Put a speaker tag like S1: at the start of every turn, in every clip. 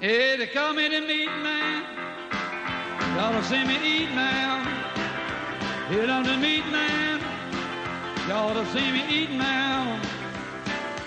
S1: Hey, they call me the meat man. Y'all to see me eat now. Hit on the meat man. Y'all to see me eat now.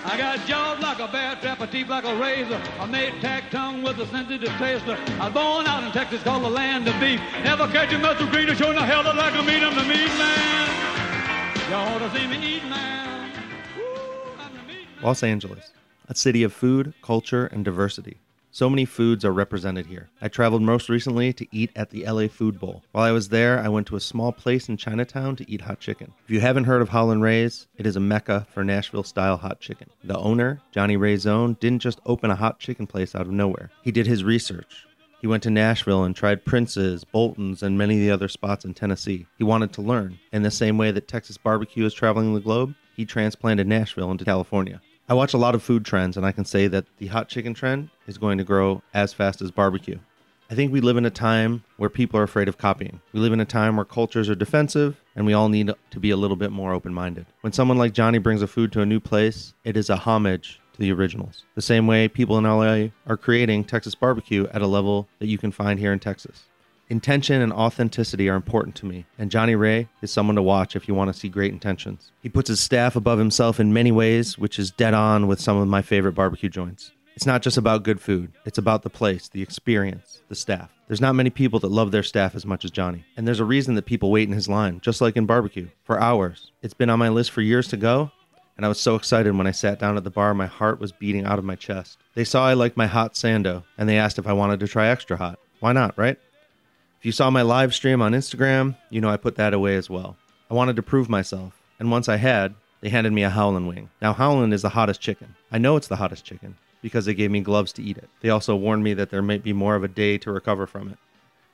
S1: I got jaws like a bear trap, a teeth like a razor. I made tack tongue with a sensitive taster. I was born out in Texas, called the land of beef. Never catch a muscle green or showing the hell like a meat. I'm the meat man. Y'all to see me eat now. Woo.
S2: Los Angeles, a city of food, culture, and diversity. So many foods are represented here. I traveled most recently to eat at the LA Food Bowl. While I was there, I went to a small place in Chinatown to eat hot chicken. If you haven't heard of Howlin' Ray's, it is a mecca for Nashville style hot chicken. The owner, Johnny Ray Zone, didn't just open a hot chicken place out of nowhere. He did his research. He went to Nashville and tried Prince's, Bolton's, and many of the other spots in Tennessee. He wanted to learn. In the same way that Texas barbecue is traveling the globe, he transplanted Nashville into California. I watch a lot of food trends, and I can say that the hot chicken trend is going to grow as fast as barbecue. I think we live in a time where people are afraid of copying. We live in a time where cultures are defensive, and we all need to be a little bit more open minded. When someone like Johnny brings a food to a new place, it is a homage to the originals. The same way people in LA are creating Texas barbecue at a level that you can find here in Texas. Intention and authenticity are important to me, and Johnny Ray is someone to watch if you want to see great intentions. He puts his staff above himself in many ways, which is dead on with some of my favorite barbecue joints. It's not just about good food, it's about the place, the experience, the staff. There's not many people that love their staff as much as Johnny, and there's a reason that people wait in his line, just like in barbecue, for hours. It's been on my list for years to go, and I was so excited when I sat down at the bar, my heart was beating out of my chest. They saw I liked my hot sando, and they asked if I wanted to try extra hot. Why not, right? If you saw my live stream on Instagram, you know I put that away as well. I wanted to prove myself, and once I had, they handed me a Howlin' wing. Now, Howlin' is the hottest chicken. I know it's the hottest chicken because they gave me gloves to eat it. They also warned me that there might be more of a day to recover from it.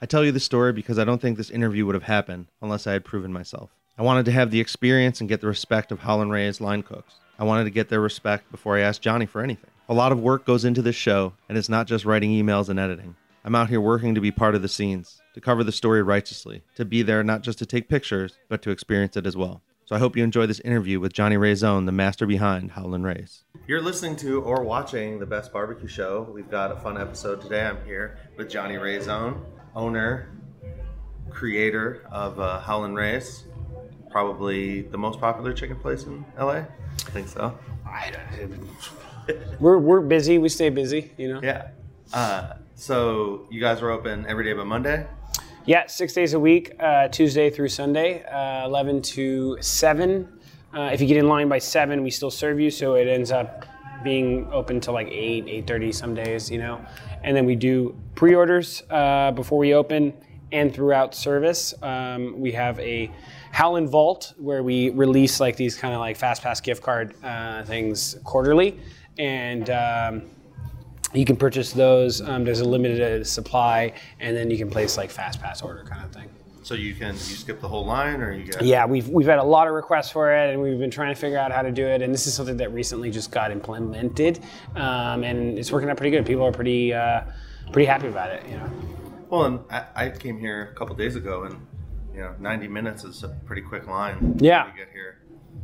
S2: I tell you this story because I don't think this interview would have happened unless I had proven myself. I wanted to have the experience and get the respect of Howlin' Ray's line cooks. I wanted to get their respect before I asked Johnny for anything. A lot of work goes into this show, and it's not just writing emails and editing. I'm out here working to be part of the scenes, to cover the story righteously, to be there not just to take pictures, but to experience it as well. So I hope you enjoy this interview with Johnny Ray Zone, the master behind Howlin' Rays. You're listening to or watching the Best Barbecue Show. We've got a fun episode today. I'm here with Johnny Ray Zone, owner, creator of uh, Howlin' Rays, probably the most popular chicken place in LA. I think so.
S3: I don't, we're we're busy. We stay busy. You know.
S2: Yeah. Uh, so you guys are open every day but Monday?
S3: Yeah, six days a week, uh, Tuesday through Sunday, uh, 11 to 7. Uh, if you get in line by 7, we still serve you, so it ends up being open till like 8, 8.30 some days, you know. And then we do pre-orders uh, before we open and throughout service. Um, we have a Howlin' Vault where we release like these kind of like fast pass gift card uh, things quarterly. And um, you can purchase those. Um, there's a limited supply, and then you can place like fast pass order kind of thing.
S2: So you can you skip the whole line, or you get
S3: Yeah, we've we've had a lot of requests for it, and we've been trying to figure out how to do it. And this is something that recently just got implemented, um, and it's working out pretty good. People are pretty uh, pretty happy about it. You know.
S2: Well, and I, I came here a couple days ago, and you know, 90 minutes is a pretty quick line.
S3: Yeah.
S2: To get here,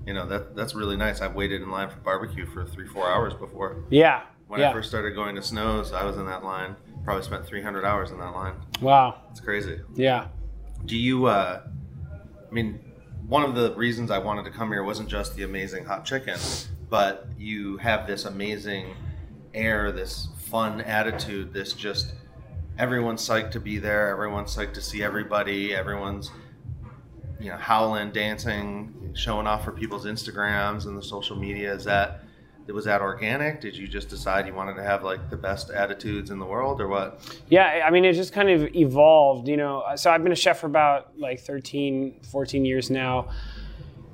S2: you know that that's really nice. I've waited in line for barbecue for three four hours before.
S3: Yeah.
S2: When
S3: yeah.
S2: I first started going to Snows, I was in that line. Probably spent 300 hours in that line.
S3: Wow.
S2: It's crazy.
S3: Yeah.
S2: Do you? Uh, I mean, one of the reasons I wanted to come here wasn't just the amazing hot chicken, but you have this amazing air, this fun attitude, this just everyone's psyched to be there, everyone's psyched to see everybody, everyone's you know howling, dancing, showing off for people's Instagrams and the social media. Is that was that organic? Did you just decide you wanted to have like the best attitudes in the world, or what?
S3: Yeah, I mean, it just kind of evolved, you know. So I've been a chef for about like 13, 14 years now.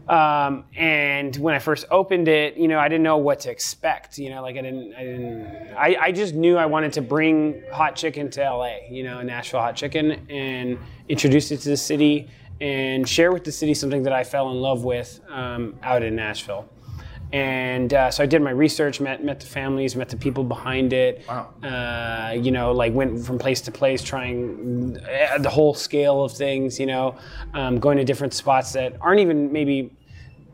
S3: Um, and when I first opened it, you know, I didn't know what to expect. You know, like I didn't, I didn't, I, I just knew I wanted to bring hot chicken to LA. You know, Nashville hot chicken, and introduce it to the city and share with the city something that I fell in love with um, out in Nashville. And uh, so I did my research, met met the families, met the people behind it.
S2: Wow.
S3: Uh, you know, like went from place to place, trying uh, the whole scale of things. You know, um, going to different spots that aren't even maybe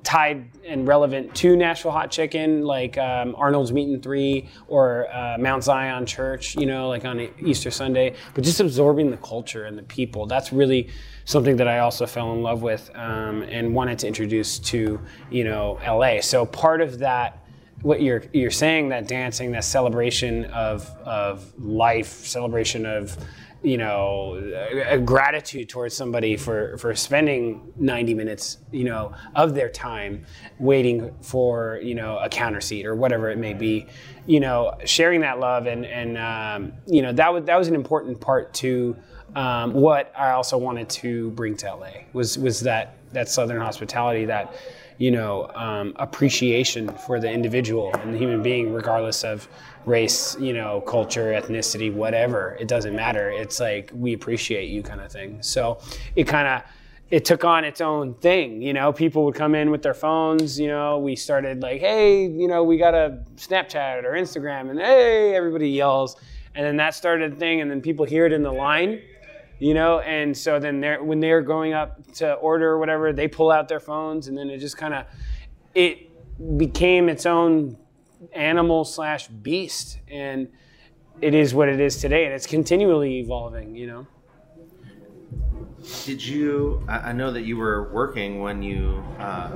S3: tied and relevant to Nashville hot chicken, like um, Arnold's Meat and Three or uh, Mount Zion Church, you know, like on Easter Sunday, but just absorbing the culture and the people. That's really something that I also fell in love with um, and wanted to introduce to, you know, LA. So part of that what you're you're saying that dancing that celebration of of life celebration of you know a, gratitude towards somebody for for spending 90 minutes you know of their time waiting for you know a counter seat or whatever it may be you know sharing that love and and um, you know that was that was an important part to um, what I also wanted to bring to LA was was that that southern hospitality that you know um, appreciation for the individual and the human being regardless of race, you know, culture, ethnicity, whatever. It doesn't matter. It's like we appreciate you kind of thing. So it kind of it took on its own thing. You know, people would come in with their phones. You know, we started like, hey, you know, we got a Snapchat or Instagram, and hey, everybody yells, and then that started a thing, and then people hear it in the line. You know, and so then they're when they're going up to order or whatever, they pull out their phones, and then it just kind of it became its own animal slash beast, and it is what it is today, and it's continually evolving. You know.
S2: Did you? I know that you were working when you uh,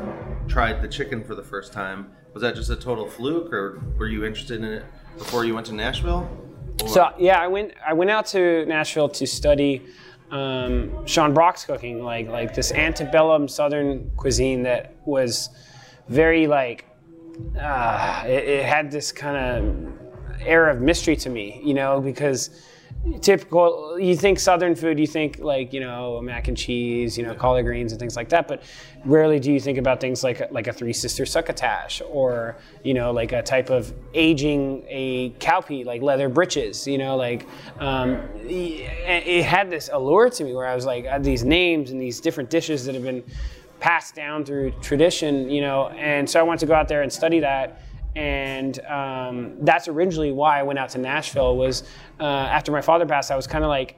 S2: tried the chicken for the first time. Was that just a total fluke, or were you interested in it before you went to Nashville?
S3: So yeah, I went. I went out to Nashville to study um, Sean Brock's cooking, like like this antebellum Southern cuisine that was very like uh, it, it had this kind of air of mystery to me, you know, because typical you think southern food you think like you know mac and cheese you know collard greens and things like that but rarely do you think about things like like a three sister succotash or you know like a type of aging a cowpea like leather breeches you know like um, it had this allure to me where i was like these names and these different dishes that have been passed down through tradition, you know. And so I wanted to go out there and study that. And um, that's originally why I went out to Nashville. Was uh, after my father passed, I was kind of like,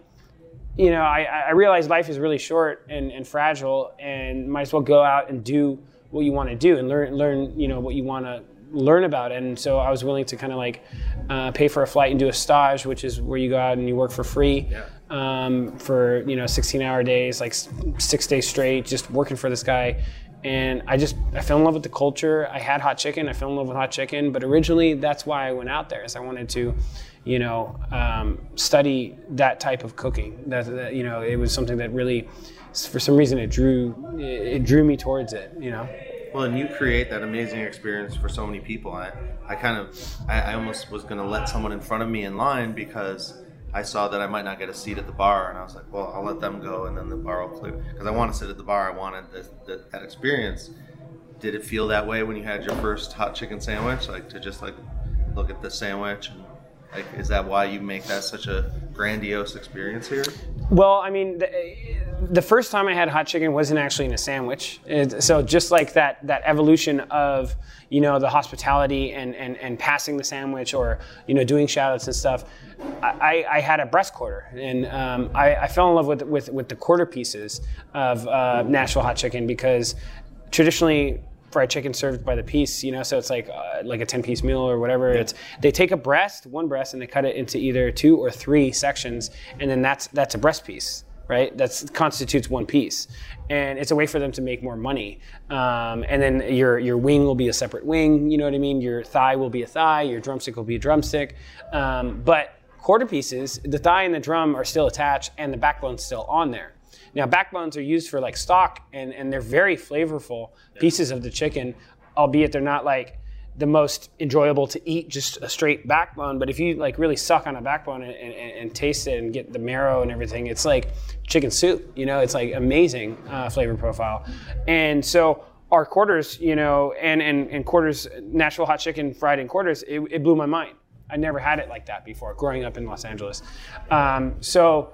S3: you know, I, I, realized life is really short and, and fragile, and might as well go out and do what you want to do and learn, learn, you know, what you want to learn about. And so I was willing to kind of like uh, pay for a flight and do a stage, which is where you go out and you work for free. Yeah um, for you know 16 hour days, like six days straight, just working for this guy. And I just I fell in love with the culture. I had hot chicken. I fell in love with hot chicken. But originally, that's why I went out there, is I wanted to, you know, um, study that type of cooking. That, that, you know, it was something that really, for some reason, it drew it drew me towards it. You know.
S2: Well, and you create that amazing experience for so many people. I, I kind of, I, I almost was going to let someone in front of me in line because I saw that I might not get a seat at the bar, and I was like, well, I'll let them go, and then the bar will clear. Because I want to sit at the bar. I wanted this, that, that experience. Did it feel that way when you had your first hot chicken sandwich? Like to just like look at the sandwich and like, is that why you make that such a grandiose experience here?
S3: Well, I mean, the, the first time I had hot chicken wasn't actually in a sandwich. It, so just like that, that evolution of you know the hospitality and, and, and passing the sandwich or you know doing shoutouts and stuff, I, I had a breast quarter and um, I, I, fell in love with with, with the quarter pieces of uh, Nashville hot chicken because traditionally fried chicken served by the piece, you know, so it's like uh, like a 10 piece meal or whatever. Yeah. It's they take a breast, one breast, and they cut it into either two or three sections, and then that's that's a breast piece, right? That constitutes one piece, and it's a way for them to make more money. Um, and then your your wing will be a separate wing, you know what I mean? Your thigh will be a thigh, your drumstick will be a drumstick, um, but quarter pieces, the thigh and the drum are still attached, and the backbone's still on there. Now, backbones are used for like stock, and, and they're very flavorful pieces of the chicken, albeit they're not like the most enjoyable to eat just a straight backbone. But if you like really suck on a backbone and, and, and taste it and get the marrow and everything, it's like chicken soup. You know, it's like amazing uh, flavor profile. And so our quarters, you know, and, and, and quarters, Nashville hot chicken fried in quarters, it, it blew my mind. I never had it like that before growing up in Los Angeles. Um, so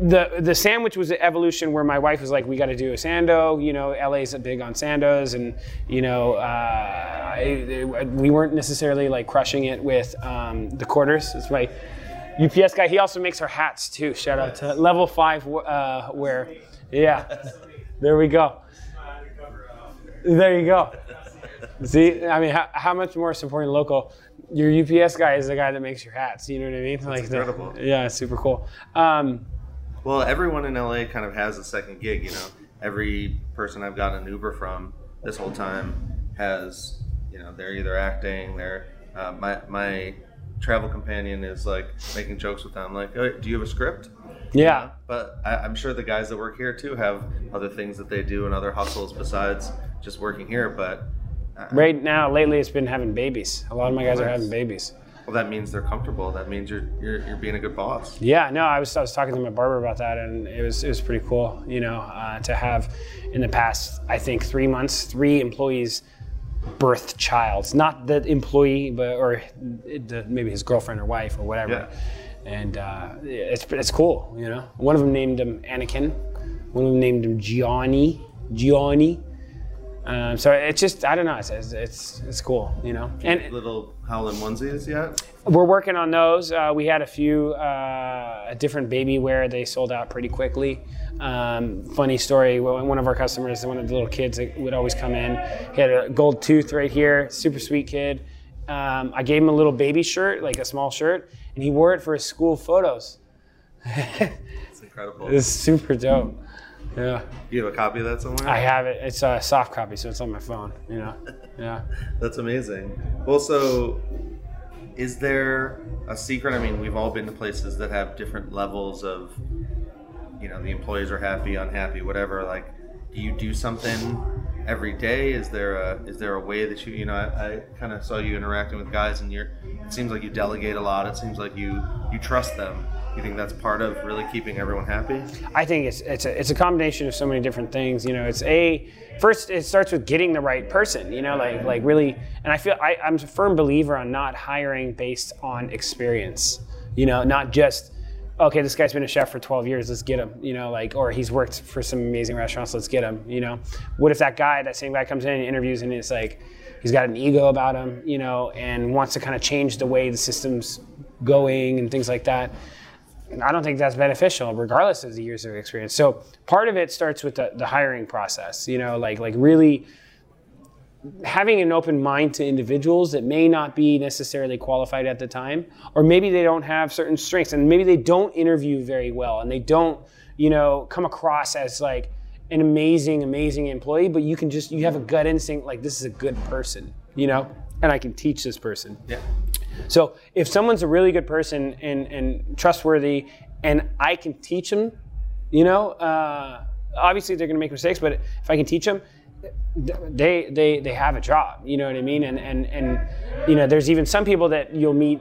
S3: the the sandwich was an evolution where my wife was like, we got to do a sando. You know, LA's big on sandos, and you know, uh, we weren't necessarily like crushing it with um, the quarters. It's my UPS guy. He also makes our hats too. Shout out to Level Five uh, Wear. Yeah, there we go. There you go. See, I mean, how, how much more supporting local? Your UPS guy is the guy that makes your hats. You know what I mean? Like, the- yeah, super cool. Um,
S2: Well, everyone in LA kind of has a second gig, you know. Every person I've gotten an Uber from this whole time has, you know, they're either acting, they're uh, my my travel companion is like making jokes with them, like, oh, "Do you have a script?"
S3: yeah,
S2: But I, I'm sure the guys that work here too have other things that they do and other hustles besides just working here. But uh,
S3: right now, lately, it's been having babies. A lot of my guys are having babies.
S2: Well, that means they're comfortable. That means you're you're, you're being a good boss.
S3: Yeah, no, I was, I was talking to my barber about that, and it was it was pretty cool, you know, uh, to have in the past I think three months, three employees birthed child, not the employee, but or the, maybe his girlfriend or wife or whatever.
S2: Yeah.
S3: And uh, it's it's cool, you know. One of them named him Anakin, one of them named him Gianni, Gianni. Um, so it's just I don't know, it's it's it's, it's cool, you know. And
S2: Little Howlin' onesies yet?
S3: we're working on those. Uh, we had a few uh, different baby wear. They sold out pretty quickly. Um, funny story. One one of our customers, one of the little kids that would always come in, he had a gold tooth right here. Super sweet kid. Um, I gave him a little baby shirt, like a small shirt, and he wore it for his school photos.
S2: It's incredible.
S3: It's super dope. Yeah,
S2: you have a copy of that somewhere?
S3: I have it. It's a soft copy, so it's on my phone. You know. Yeah.
S2: That's amazing. Well, so is there a secret? I mean, we've all been to places that have different levels of, you know, the employees are happy, unhappy, whatever. Like, do you do something every day? Is there a is there a way that you you know? I, I kind of saw you interacting with guys, and you're. It seems like you delegate a lot. It seems like you you trust them. You think that's part of really keeping everyone happy?
S3: I think it's it's a, it's a combination of so many different things. You know, it's a first it starts with getting the right person. You know, like like really, and I feel I, I'm a firm believer on not hiring based on experience. You know, not just okay, this guy's been a chef for 12 years, let's get him. You know, like or he's worked for some amazing restaurants, let's get him. You know, what if that guy, that same guy, comes in and interviews and it's like he's got an ego about him, you know, and wants to kind of change the way the system's going and things like that. I don't think that's beneficial, regardless of the years of experience. So part of it starts with the, the hiring process. You know, like like really having an open mind to individuals that may not be necessarily qualified at the time, or maybe they don't have certain strengths, and maybe they don't interview very well, and they don't, you know, come across as like an amazing, amazing employee. But you can just you have a gut instinct like this is a good person, you know, and I can teach this person.
S2: Yeah.
S3: So if someone's a really good person and, and trustworthy, and I can teach them, you know, uh, obviously they're going to make mistakes, but if I can teach them, they they they have a job. You know what I mean? And and and you know, there's even some people that you'll meet.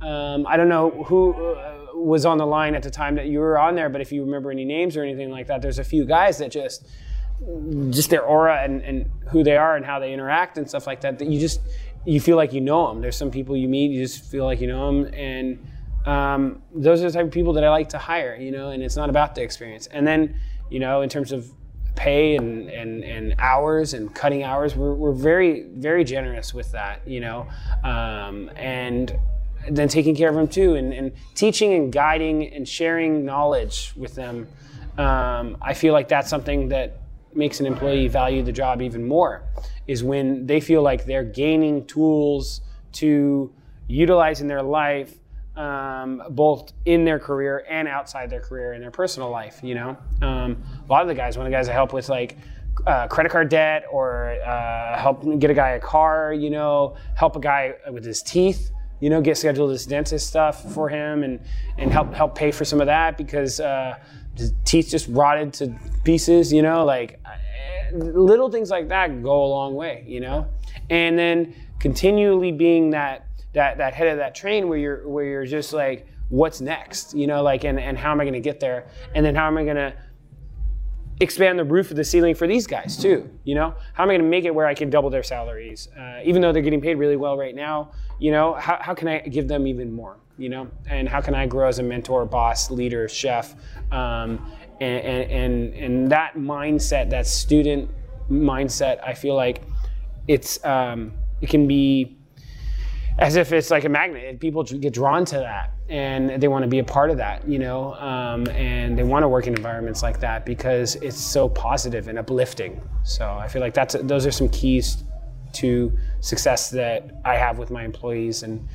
S3: Um, I don't know who uh, was on the line at the time that you were on there, but if you remember any names or anything like that, there's a few guys that just just their aura and, and who they are and how they interact and stuff like that that you just you feel like you know them there's some people you meet you just feel like you know them and um, those are the type of people that i like to hire you know and it's not about the experience. And then you know in terms of pay and, and, and hours and cutting hours we're, we're very very generous with that you know um, and then taking care of them too and, and teaching and guiding and sharing knowledge with them um, i feel like that's something that makes an employee value the job even more is when they feel like they're gaining tools to utilize in their life um, both in their career and outside their career in their personal life you know? Um, a lot of the guys one of the guys i help with like uh, credit card debt or uh, help get a guy a car you know help a guy with his teeth you know get scheduled his dentist stuff for him and and help help pay for some of that because uh, his teeth just rotted to pieces you know like little things like that go a long way you know? And then continually being that that that head of that train where you're where you're just like what's next? You know like and, and how am i going to get there? And then how am i going to expand the roof of the ceiling for these guys too you know? How am i going to make it where i can double their salaries? Uh, even though they're getting paid really well right now you know how, how can i give them even more you know and how can i grow as a mentor boss leader chef um, and, and, and and that mindset that student mindset i feel like it's um, it can be as if it's like a magnet. People get drawn to that, and they want to be a part of that, you know, um, and they want to work in environments like that because it's so positive and uplifting. So I feel like that's those are some keys to success that I have with my employees and.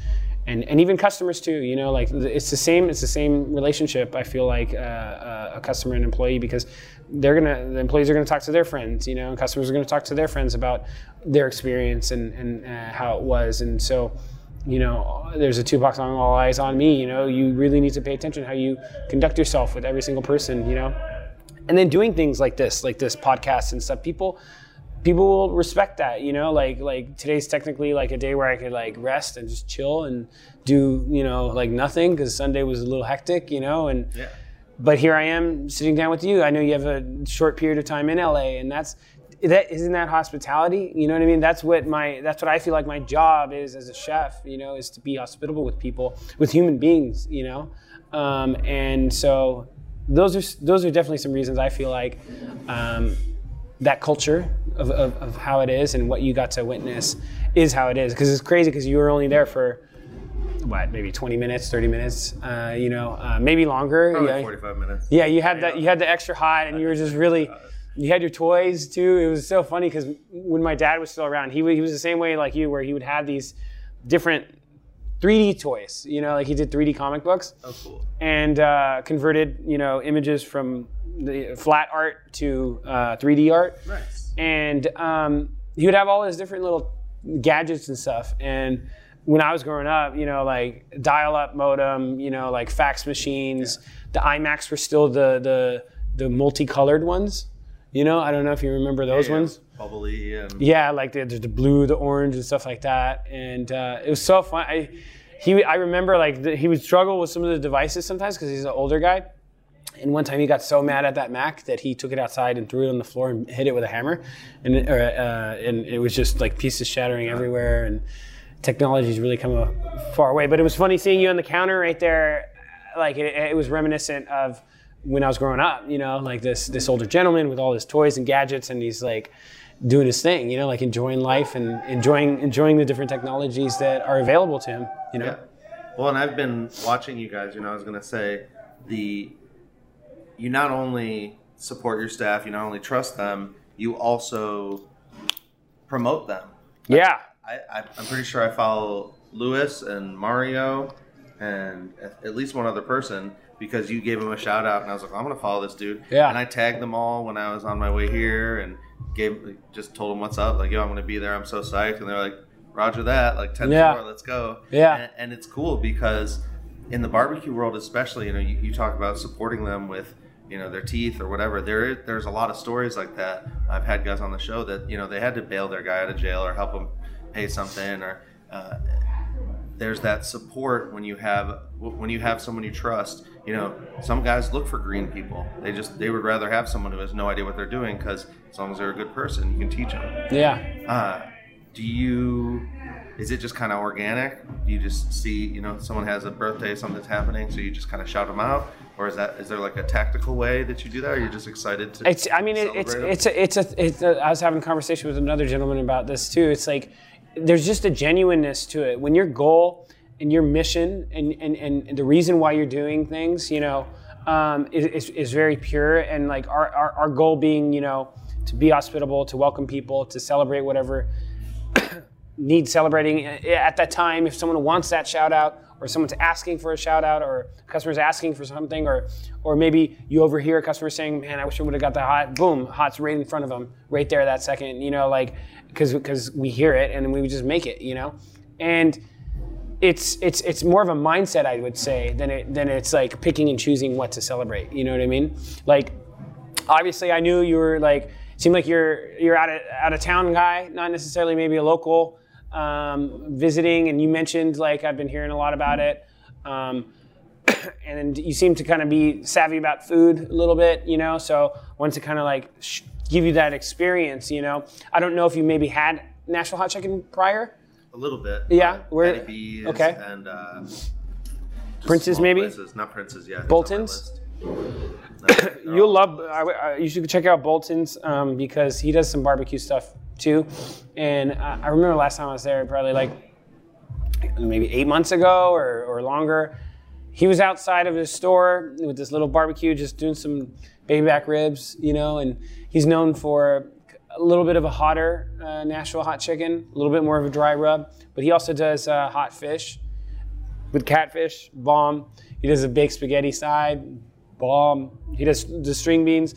S3: And, and even customers too, you know, like it's the same. It's the same relationship. I feel like uh, uh, a customer and employee because they're gonna the employees are gonna talk to their friends, you know, and customers are gonna talk to their friends about their experience and and uh, how it was. And so, you know, there's a Tupac song, "All Eyes on Me." You know, you really need to pay attention how you conduct yourself with every single person. You know, and then doing things like this, like this podcast and stuff. People people will respect that you know? Like like today's technically like a day where i could like rest and just chill and do you know like nothing because sunday was a little hectic you know? And
S2: Yeah.
S3: but here i am sitting down with you. I know you have a short period of time in la and that's that isn't that hospitality? You know what i mean? That's what my that's what i feel like my job is as a chef you know is to be hospitable with people with human beings you know? Um, and so those are those are definitely some reasons i feel like um, that culture of, of, of how it is and what you got to witness is how it is because it's crazy because you were only there for what maybe 20 minutes 30 minutes uh, you know uh, maybe longer
S2: Probably
S3: yeah.
S2: 45 minutes.
S3: Yeah, you had that. You had the extra hot, and you were just really. You had your toys too. It was so funny because when my dad was still around, he he was the same way like you, where he would have these different 3D toys. You know, like he did 3D comic books
S2: Oh, cool.
S3: and uh, converted you know images from the flat art to uh, 3D art
S2: Nice.
S3: and um, he would have all his different little gadgets and stuff. And when I was growing up, you know, like dial-up modem, you know, like fax machines. The iMacs were still the the the multicolored ones. You know, I don't know if you remember those
S2: Yeah,
S3: ones.
S2: Bubbly and
S3: Yeah, like the, the blue, the orange, and stuff like that. And uh, it was so fun. I, he, I remember like the, he would struggle with some of the devices sometimes because he's an older guy. And one time he got so mad at that Mac that he took it outside and threw it on the floor and hit it with a hammer, and it, or, uh, and it was just like pieces shattering everywhere. And technology's really come a far away. But it was funny seeing you on the counter right there. Like it, it was reminiscent of when I was growing up. You know, like this this older gentleman with all his toys and gadgets, and he's like doing his thing. You know, like enjoying life and enjoying enjoying the different technologies that are available to him. You know.
S2: Yeah. Well, and I've been watching you guys. You know, I was gonna say the you not only support your staff, you not only trust them, you also promote them.
S3: Yeah.
S2: I, I I'm pretty sure I follow Lewis and Mario and at least one other person because you gave him a shout out and I was like I'm gonna follow this dude.
S3: Yeah.
S2: And I tagged them all when I was on my way here and gave just told them what's up like yo I'm gonna be there I'm so psyched and they're like Roger that like ten
S3: Yeah.
S2: four let's go.
S3: Yeah.
S2: And, and it's cool because in the barbecue world especially you know you, you talk about supporting them with you know their teeth or whatever there there's a lot of stories like that i've had guys on the show that you know they had to bail their guy out of jail or help him pay something or uh, there's that support when you have when you have someone you trust you know some guys look for green people they just they would rather have someone who has no idea what they're doing because as long as they're a good person you can teach them
S3: Yeah.
S2: uh, do you is it just kind of organic do you just see you know someone has a birthday something's happening so you just kind of shout them out or is that is there like a tactical way that you do that or you're just excited to
S3: It's. I mean, it, it's
S2: 'em?
S3: it's a, it's a it's a. I was having a conversation with another gentleman about this too. It's like there's just a genuineness to it. When your goal and your mission and and, and the reason why you're doing things, you know, um, is, is very pure. And like our, our our goal being, you know, to be hospitable, to welcome people, to celebrate whatever need celebrating. At that time if someone wants that shout out or someone's asking for a shout out or customers asking for something or or maybe you overhear a customer saying man i wish i would have got the hot boom hot's right in front of them right there that second you know like because because we hear it and we would just make it you know? And it's it's it's more of a mindset i would say than it than it's like picking and choosing what to celebrate you know what i mean? Like obviously I knew you were like seemed like you're you're out of out of town guy, not necessarily maybe a local um, visiting. And you mentioned like I've been hearing a lot about it, um, and you seem to kind of be savvy about food a little bit, you know. So I wanted to kind of like sh- give you that experience, you know. I don't know if you maybe had Nashville hot chicken prior.
S2: a little bit
S3: Yeah, where-
S2: Eddie
S3: okay.
S2: and uh,
S3: Prince's, maybe?
S2: places. not princes yet
S3: Bolton's? You'll love. I, I, you should check out Bolton's um, because he does some barbecue stuff too. And I, remember last time I was there, probably like maybe eight months ago or, or longer. He was outside of his store with this little barbecue, just doing some baby back ribs, you know, and he's known for a little bit of a hotter uh, Nashville hot chicken, a little bit more of a dry rub, but he also does uh, hot fish with catfish, bomb. He does a baked spaghetti side, bomb. He does the string beans,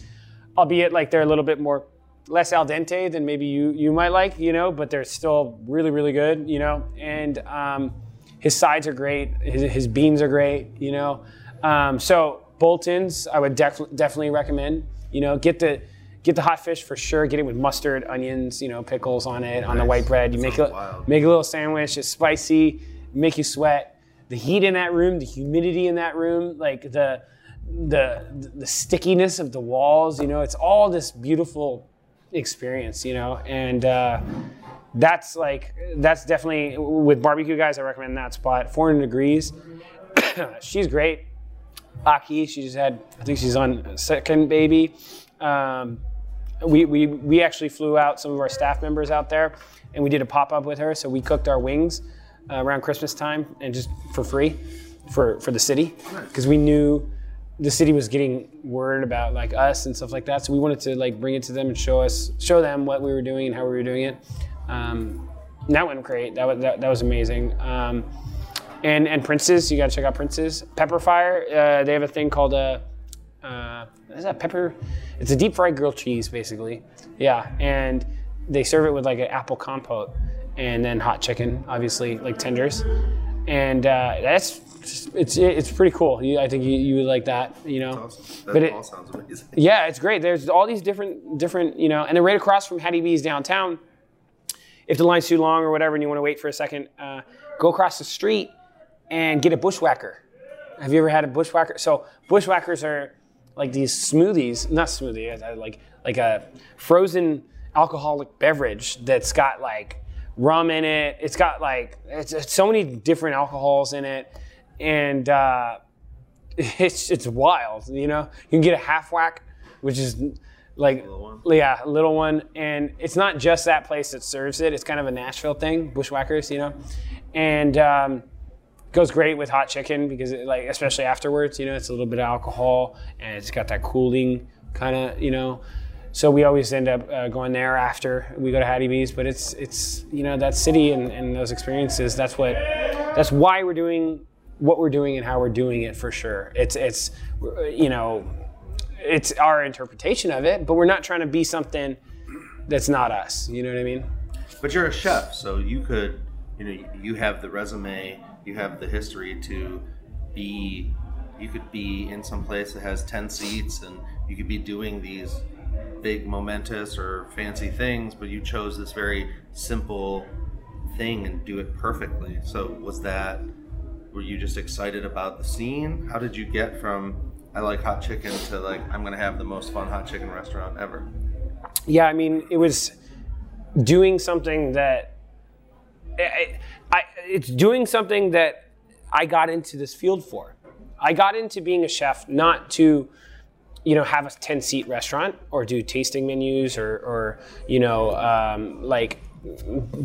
S3: albeit like they're a little bit more less al dente than maybe you you might like, you know, but they're still really really good, you know. And um, his sides are great. His, his beans are great, you know. Um, so Bolton's, I would def- definitely recommend. You know, get the get the hot fish for sure. Get it with mustard, onions, you know, pickles on it on the white bread. You make a make a little sandwich. It's spicy, make you sweat. The heat in that room, the humidity in that room, like the the the stickiness of the walls. You know, it's all this beautiful experience. You know, and. Uh, that's like that's definitely with barbecue guys. I recommend that spot. 400 degrees. She's great. Aqui, she just had. I think she's on second baby. Um, we, we, we actually flew out some of our staff members out there and we did a pop up with her. So we cooked our wings uh, around Christmas time and just for free for, for the city because we knew the city was getting word about like us and stuff like that. So we wanted to like bring it to them and show us, show them what we were doing and how we were doing it. Um, that went great. That was, that, that was amazing. Um, and, and Prince's, you gotta check out Prince's. Pepperfire, uh, they have a thing called a, uh, is that pepper? It's a deep fried grilled cheese, basically. Yeah, and they serve it with like an apple compote, and then hot chicken, obviously like tenders, and uh, that's it's it's pretty cool. You, I think you, you would like that, you know.
S2: Awesome. That
S3: But it-
S2: all sounds amazing.
S3: Yeah, it's great. There's all these different different you know, and they're right across from Hattie B's downtown. If the line's too long or whatever, and you want to wait for a second, uh, go across the street and get a bushwhacker. Have you ever had a bushwhacker? So bushwhackers are like these smoothies, not smoothie, uh, like like a frozen alcoholic beverage that's got like rum in it. It's got like it's, it's so many different alcohols in it, and uh, it's it's wild. You know, you can get a half whack, which is like
S2: Little
S3: yeah, a little one, and it's not just that place that serves it. It's kind of a Nashville thing, bushwhackers, you know, and um, goes great with hot chicken because it, like especially afterwards, you know, it's a little bit of alcohol and it's got that cooling kind of, you know. So we always end up uh, going there after we go to Hattie B's, but it's it's you know that city and, and those experiences. That's what that's why we're doing what we're doing and how we're doing it for sure. It's it's you know it's our interpretation of it, but we're not trying to be something that's not us. You know what I mean?
S2: But you're a chef, so you could, you know, you have the resume, you have the history to be, you could be in some place that has 10 seats and you could be doing these big, momentous or fancy things, but you chose this very simple thing and do it perfectly. So was that, were you just excited about the scene? How did you get from, I like hot chicken to like, I'm to have the most fun hot chicken restaurant ever?
S3: Yeah, I mean, it was doing something that I, I, it's doing something that I got into this field for. I got into being a chef not to, you know, have a ten seat restaurant or do tasting menus or, or you know, um, like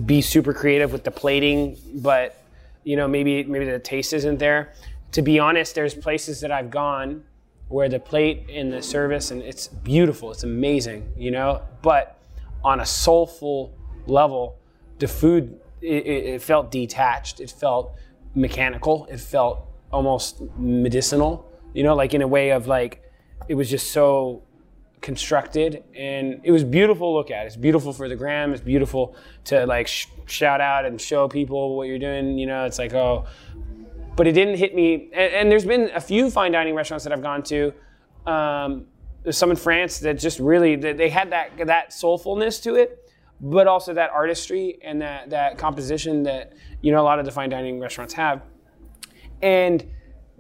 S3: be super creative with the plating, but you know, maybe maybe the taste isn't there. To be honest, there's places that I've gone where the plate and the service and it's beautiful, it's amazing, you know, but on a soulful level, the food it, it felt detached, it felt mechanical, it felt almost medicinal, you know, like in a way of like it was just so constructed and it was beautiful to look at. It's beautiful for the gram. It's beautiful to like sh- shout out and show people what you're doing. You know, it's like oh, but it didn't hit me. And, and there's been a few fine dining restaurants that I've gone to. Um, there's some in France that just really they they had that that soulfulness to it, but also that artistry and that that composition that you know a lot of the fine dining restaurants have. And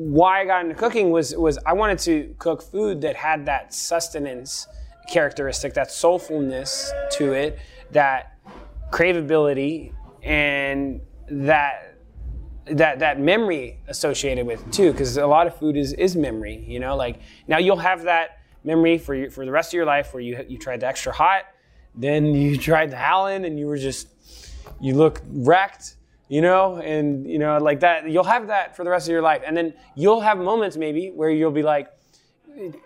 S3: why I got into cooking was was I wanted to cook food that had that sustenance characteristic, that soulfulness to it, that craveability, and that that that memory associated with it too. Because a lot of food is is memory. You know, like now you'll have that memory for your, for the rest of your life where you you tried the extra hot, then you tried the Howlin', and you were just you look wrecked you know, and you know, like that. You'll have that for the rest of your life, and then you'll have moments maybe where you'll be like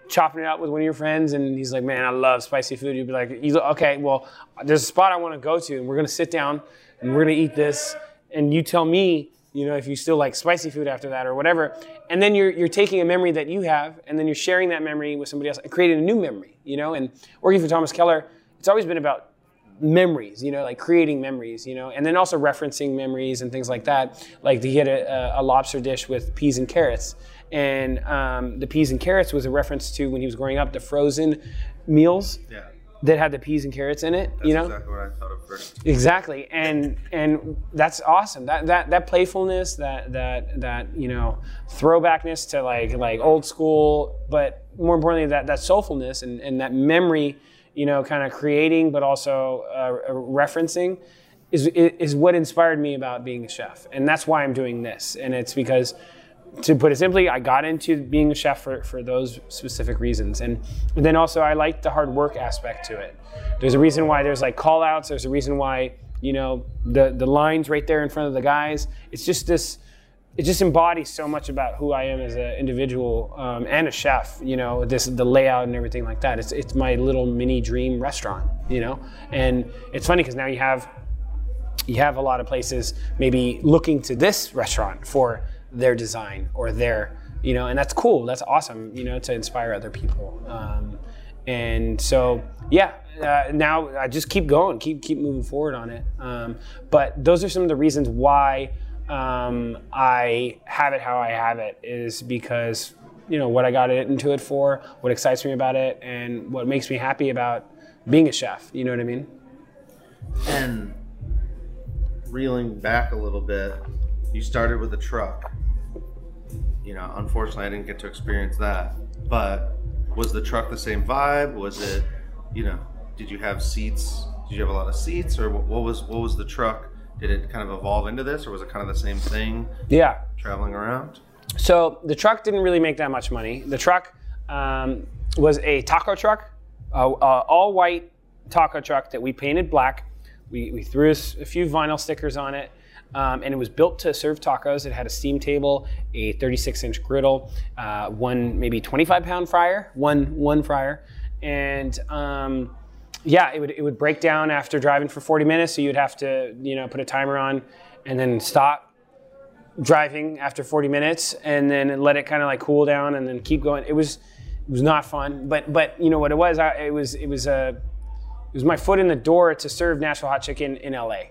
S3: chopping it up with one of your friends, and he's like, "Man, I love spicy food." You'll be like, like, "Okay, well, there's a spot I want to go to, and we're gonna sit down, and we're gonna eat this, and you tell me." You know, if you still like spicy food after that or whatever, and then you're you're taking a memory that you have, and then you're sharing that memory with somebody else and creating a new memory. You know, and working for Thomas Keller, it's always been about memories, you know, like creating memories, you know, and then also referencing memories and things like that. Like he had a, a lobster dish with peas and carrots, and um, the peas and carrots was a reference to when he was growing up the frozen meals
S2: Yeah.
S3: that had the peas and carrots in it.
S2: That's
S3: you know,
S2: exactly what I thought of first.
S3: Exactly, and and that's awesome. That that that playfulness, that that that you know, throwbackness to like like old school, but more importantly, that that soulfulness and and that memory, you know, kind of creating, but also uh, referencing, is is what inspired me about being a chef, and that's why I'm doing this. And it's because to put it simply, I got into being a chef for, for those specific reasons. And then also, I like the hard work aspect to it. There's a reason why there's like call outs, there's a reason why, you know, the, the lines right there in front of the guys. It's just this, it just embodies so much about who I am as an individual um, and a chef, you know, this, the layout and everything like that. It's, it's my little mini dream restaurant, you know? And it's funny because now you have, you have a lot of places maybe looking to this restaurant for their design or their you know and that's cool that's awesome you know to inspire other people um, and so yeah uh, now i just keep going keep keep moving forward on it um, but those are some of the reasons why um, i have it how i have it is because you know what i got into it for what excites me about it and what makes me happy about being a chef you know what i mean
S2: And reeling back a little bit, you started with a truck. You know, unfortunately, I didn't get to experience that. But was the truck the same vibe? Was it, you know, did you have seats? Did you have a lot of seats, or what was what was the truck? Did it kind of evolve into this, or was it kind of the same thing,
S3: yeah
S2: traveling around?
S3: So the truck didn't really make that much money. The truck um, was a taco truck, uh, uh, all white taco truck that we painted black. We, we threw a few vinyl stickers on it, um, and it was built to serve tacos. It had a steam table, a 36 inch griddle, uh, one maybe 25 pound fryer, one one fryer, and um, yeah, it would it would break down after driving for 40 minutes. So you'd have to you know put a timer on, and then stop driving after 40 minutes and then let it kind of like cool down and then keep going. It was it was not fun, but but you know what it was? I, it was it was a it was my foot in the door to serve Nashville Hot Chicken in LA,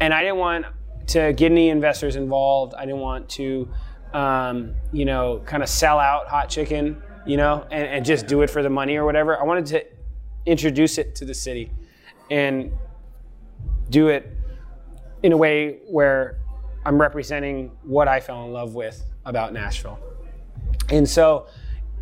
S3: and I didn't want to get any investors involved. I didn't want to um, you know kind of sell out hot chicken, you know, and, and just do it for the money or whatever. I wanted to introduce it to the city and do it in a way where I'm representing what I fell in love with about Nashville. And so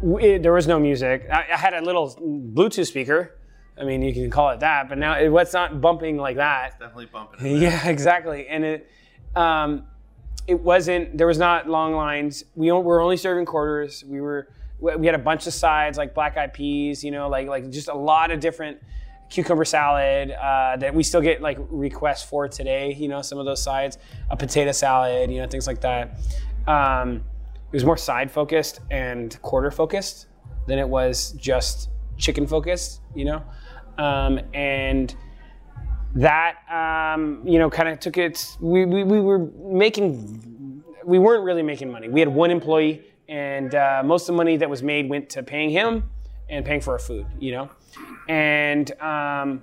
S3: w- there was no music. I, I had a little Bluetooth speaker. I mean, you can call it that, but now it, what's not bumping like that.
S2: Definitely bumping.
S3: Yeah, exactly. And it, um, it wasn't. There was not long lines. We were only serving quarters. We were. We had a bunch of sides like black eyed peas. You know, like like just a lot of different cucumber salad uh, that we still get like requests for today. You know, some of those sides, a potato salad. You know, things like that. Um, it was more side focused and quarter focused than it was just chicken focused. You know, um, and that um, you know kind of took it we, we, we were making we weren't really making money we had one employee and uh, most of the money that was made went to paying him and paying for our food you know and um,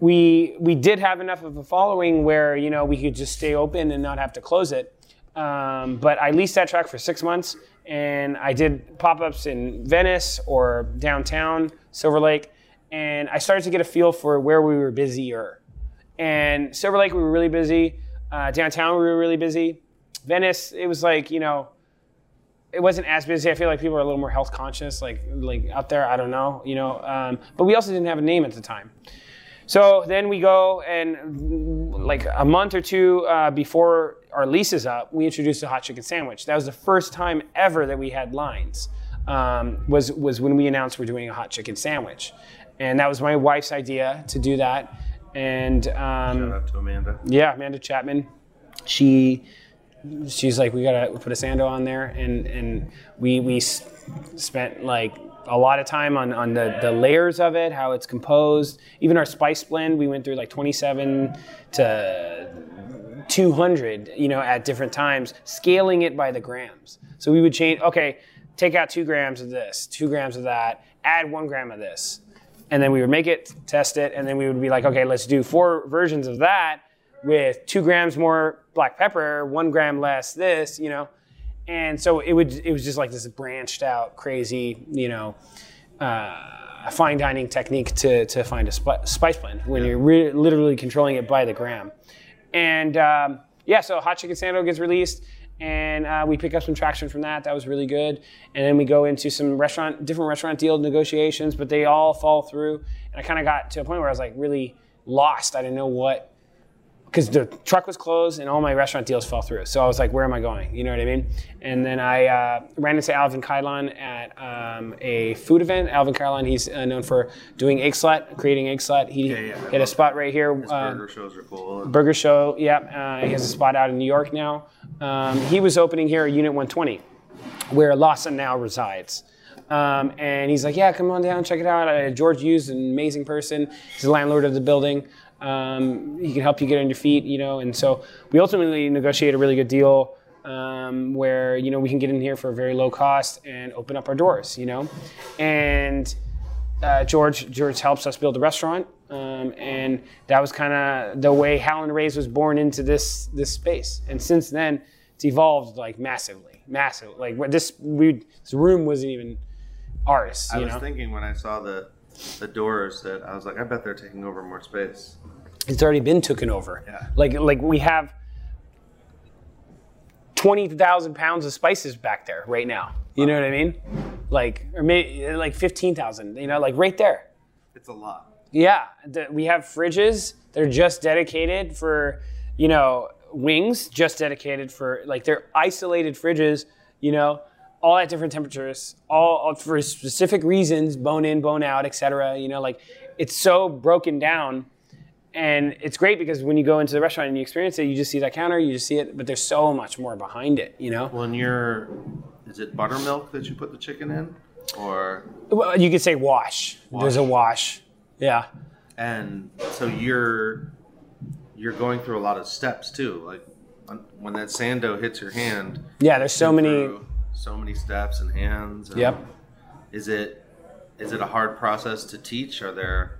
S3: we we did have enough of a following where you know we could just stay open and not have to close it um, but i leased that truck for six months and i did pop-ups in venice or downtown silver lake and i started to get a feel for where we were busier and Silver Lake, we were really busy. Uh, downtown, we were really busy. Venice, it was like you know, it wasn't as busy. I feel like people are a little more health conscious, like like out there. I don't know, you know. Um, but we also didn't have a name at the time. So then we go and like a month or two uh, before our lease is up, we introduced a hot chicken sandwich. That was the first time ever that we had lines. Um, was was when we announced we're doing a hot chicken sandwich, and that was my wife's idea to do that. And um,
S2: Shout out to Amanda.
S3: yeah, Amanda Chapman. she she's like, we gotta put a sando on there, and and we we spent like a lot of time on on the the layers of it, how it's composed. Even our spice blend, we went through like 27 to 200, you know, at different times, scaling it by the grams. So we would change. Okay, take out two grams of this, two grams of that, add one gram of this, and then we would make it, test it, and then we would be like, okay, let's do four versions of that with two grams more black pepper, one gram less this, you know. And so it would it was just like this branched out, crazy, you know, uh, fine dining technique to to find a spi- spice blend when you're re- literally controlling it by the gram. And um, yeah, so Hot Chicken Sando gets released, and uh, we pick up some traction from that. That was really good. And then we go into some restaurant, different restaurant deal negotiations, but they all fall through. And I kind of got to a point where I was like really lost. I didn't know what because the truck was closed and all my restaurant deals fell through. So I was like, where am I going? You know what I mean? And then I uh, ran into Alvin Cailan at um, a food event. Alvin Cailan, he's uh, known for doing Eggslut, creating Eggslut. He
S2: Yeah, yeah.
S3: hit a spot right here. Uh,
S2: burger shows are cool.
S3: Burger Show, yep. Uh, he has a spot out in New York now. Um, he was opening here at Unit 120, where Lawson now resides. Um, and he's like, yeah, come on down, check it out. Uh, George Hughes, an amazing person. He's the landlord of the building. Um, he can help you get on your feet, you know. And so we ultimately negotiate a really good deal um, where you know we can get in here for a very low cost and open up our doors, you know. And uh, George George helps us build a restaurant, um, and that was kind of the way Howlin' Ray's was born into this this space. And since then, it's evolved like massively, massive. Like this we this room wasn't even ours.
S2: I was
S3: know,
S2: thinking when I saw the the doors that I was like, I bet they're taking over more space.
S3: It's already been taken over.
S2: Yeah.
S3: Like like we have twenty thousand pounds of spices back there right now. You know what I mean? Like or maybe like fifteen thousand. You know, like right there.
S2: It's a lot.
S3: Yeah, the, we have fridges. They're just dedicated for, you know, wings. Just dedicated for like they're isolated fridges. You know, all at different temperatures, all, all for specific reasons, bone in, bone out, etc. You know, like it's so broken down, and it's great because when you go into the restaurant and you experience it, you just see that counter, you just see it, but there's so much more behind it. You know,
S2: When you're, is it buttermilk that you put the chicken in, or
S3: well, you could say wash. There's a wash. Yeah.
S2: and so you're you're going through a lot of steps too. Like when- that sando hits your hand,
S3: Yeah, there's so many.
S2: so many steps and hands. and
S3: Yep.
S2: Is it is it a hard process to teach? Are there?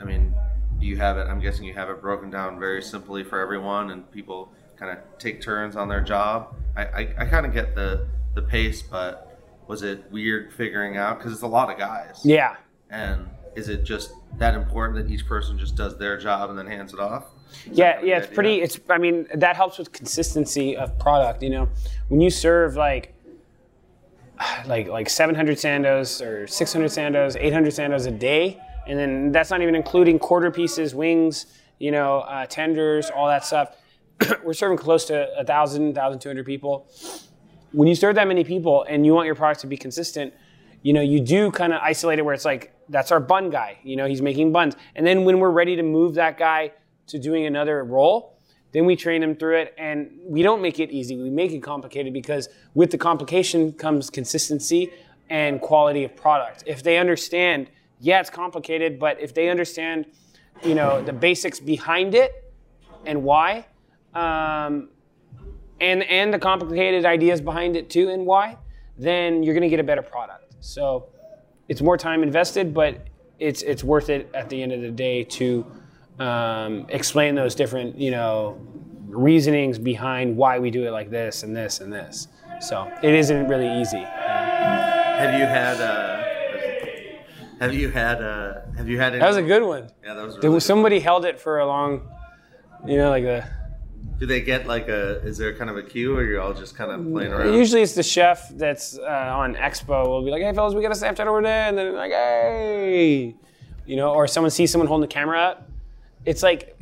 S2: I mean, you have it? I'm guessing you have it broken down very simply for everyone, and people kind of take turns on their job. I I, I kind of get the the pace, but was it weird figuring out because it's a lot of guys?
S3: Yeah.
S2: And is it just that important that each person just does their job and then hands it off?
S3: Yeah, yeah, it's
S2: idea?
S3: pretty. It's. I mean, that helps with consistency of product. You know, when you serve like, like like 700 sandos or 600 sandos, 800 sandos a day, and then that's not even including quarter pieces, wings, you know, uh, tenders, all that stuff. We're serving close to a thousand, thousand two hundred people. When you serve that many people and you want your product to be consistent, you know, you do kind of isolate it where it's like that's our bun guy. You know, he's making buns, and then when we're ready to move that guy to doing another role, then we train him through it, and we don't make it easy. We make it complicated because with the complication comes consistency and quality of product. If they understand, yeah, it's complicated, but if they understand, you know, the basics behind it and why, um, and and the complicated ideas behind it too and why, then you're going to get a better product. So it's more time invested, but it's it's worth it at the end of the day to um, explain those different you know reasonings behind why we do it like this and this and this. So it isn't really easy.
S2: Have you had? Uh, have you had? Uh, have you had? Any,
S3: That was a good one.
S2: Yeah, that was. Really
S3: was- Somebody held it for a long, you know, like a.
S2: Do they get like a? Is there kind of a cue, or you're all just kind of playing around?
S3: Usually it's the chef that's uh, on Expo will be like, "Hey fellas, we got a Snapchat over there," and then like, "Hey," you know, or someone sees someone holding the camera up. It's like,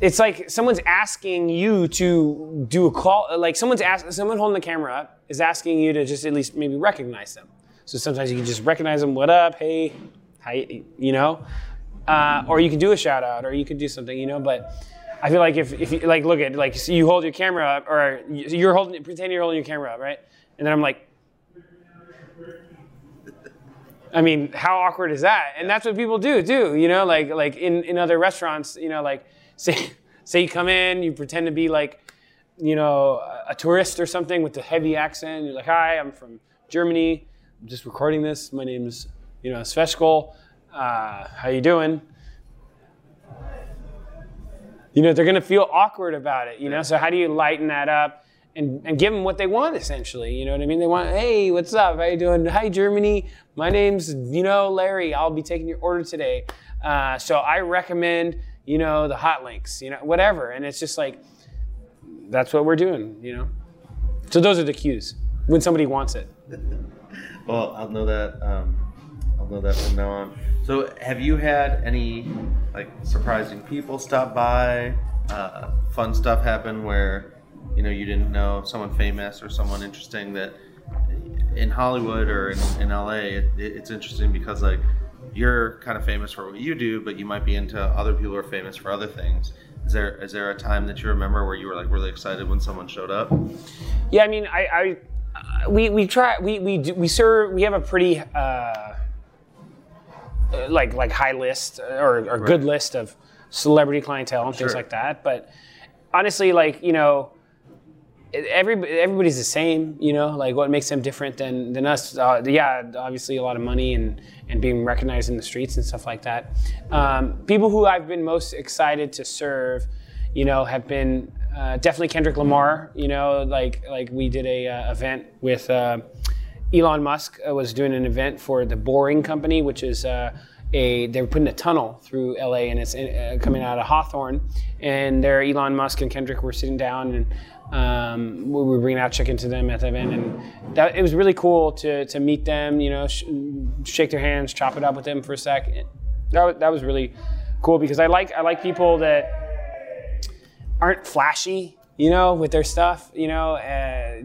S3: it's like someone's asking you to do a call. Like someone's asking someone holding the camera up is asking you to just at least maybe recognize them. So sometimes you can just recognize them. What up? Hey, you, you know? Uh, or you can do a shout out, or you can do something, you know. But I feel like if, if you like look at like so you hold your camera up or you're holding pretend you're holding your camera up, right? And then I'm like, I mean, how awkward is that? And that's what people do do, you know, like like in, in other restaurants, you know, like say say you come in, you pretend to be like, you know, a tourist or something with a heavy accent. You're like, hi, I'm from Germany. Just recording this. My name's, you know, Sveshkol. Uh, how you doing? You know, they're going to feel awkward about it, you know? So how do you lighten that up and, and give them what they want, essentially? You know what I mean? They want, hey, what's up? How you doing? Hi, Germany. My name's, you know, Larry. I'll be taking your order today. Uh, so I recommend, you know, the hot links, you know, whatever. And it's just like, that's what we're doing, you know? So those are the cues when somebody wants it.
S2: Well, I'll know that. Um, I'll know that from now on. So, have you had any like surprising people stop by? Uh, fun stuff happen where you know you didn't know someone famous or someone interesting that in Hollywood or in, in LA. It, it's interesting because like you're kind of famous for what you do, but you might be into other people who are famous for other things. Is there is there a time that you remember where you were like really excited when someone showed up?
S3: Yeah, I mean, I, I we we try we we do, we serve we have a pretty uh, like like high list or, or good list of celebrity clientele and things
S2: Sure.
S3: like that. But honestly, like you know, every everybody's the same. You know, like what makes them different than than us? Uh, yeah, obviously a lot of money and and being recognized in the streets and stuff like that. Um, people who I've been most excited to serve, you know, have been uh, definitely Kendrick Lamar. You know, like like we did a uh, event with. Uh, Elon Musk uh, was doing an event for the Boring Company, which is uh, a they're putting a tunnel through LA and it's uh, coming out of Hawthorne. And there, Elon Musk and Kendrick were sitting down and um, we were bringing out chicken to them at the event, and that, it was really cool to to meet them. You know, sh- shake their hands, chop it up with them for a sec. That that was really cool because I like I like people that aren't flashy, you know, with their stuff, you know, uh,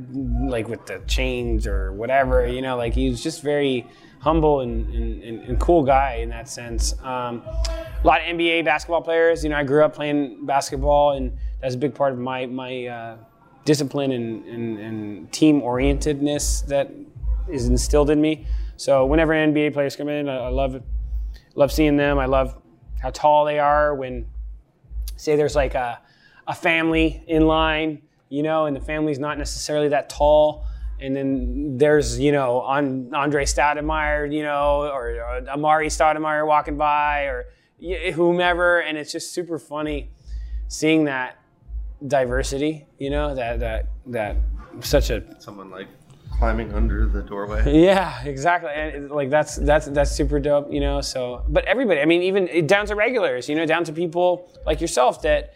S3: like with the chains or whatever, you know, like he was just very humble and, and, and, cool guy in that sense. Um, a lot of NBA basketball players, you know, I grew up playing basketball, and that's a big part of my my uh, discipline and, and, and team orientedness that is instilled in me. So whenever NBA players come in, I, I love love seeing them. I love how tall they are. When say there's like a, a family in line, you know, and the family's not necessarily that tall, and then there's you know on Andre Stoudemire, you know, or, or Amar'e Stoudemire walking by, or whomever, and it's just super funny seeing that diversity, you know, that that that such a
S2: Someone like climbing under the doorway.
S3: yeah, exactly. And like that's that's that's super dope, you know. So, but everybody, I mean, even down to regulars, you know, down to people like yourself that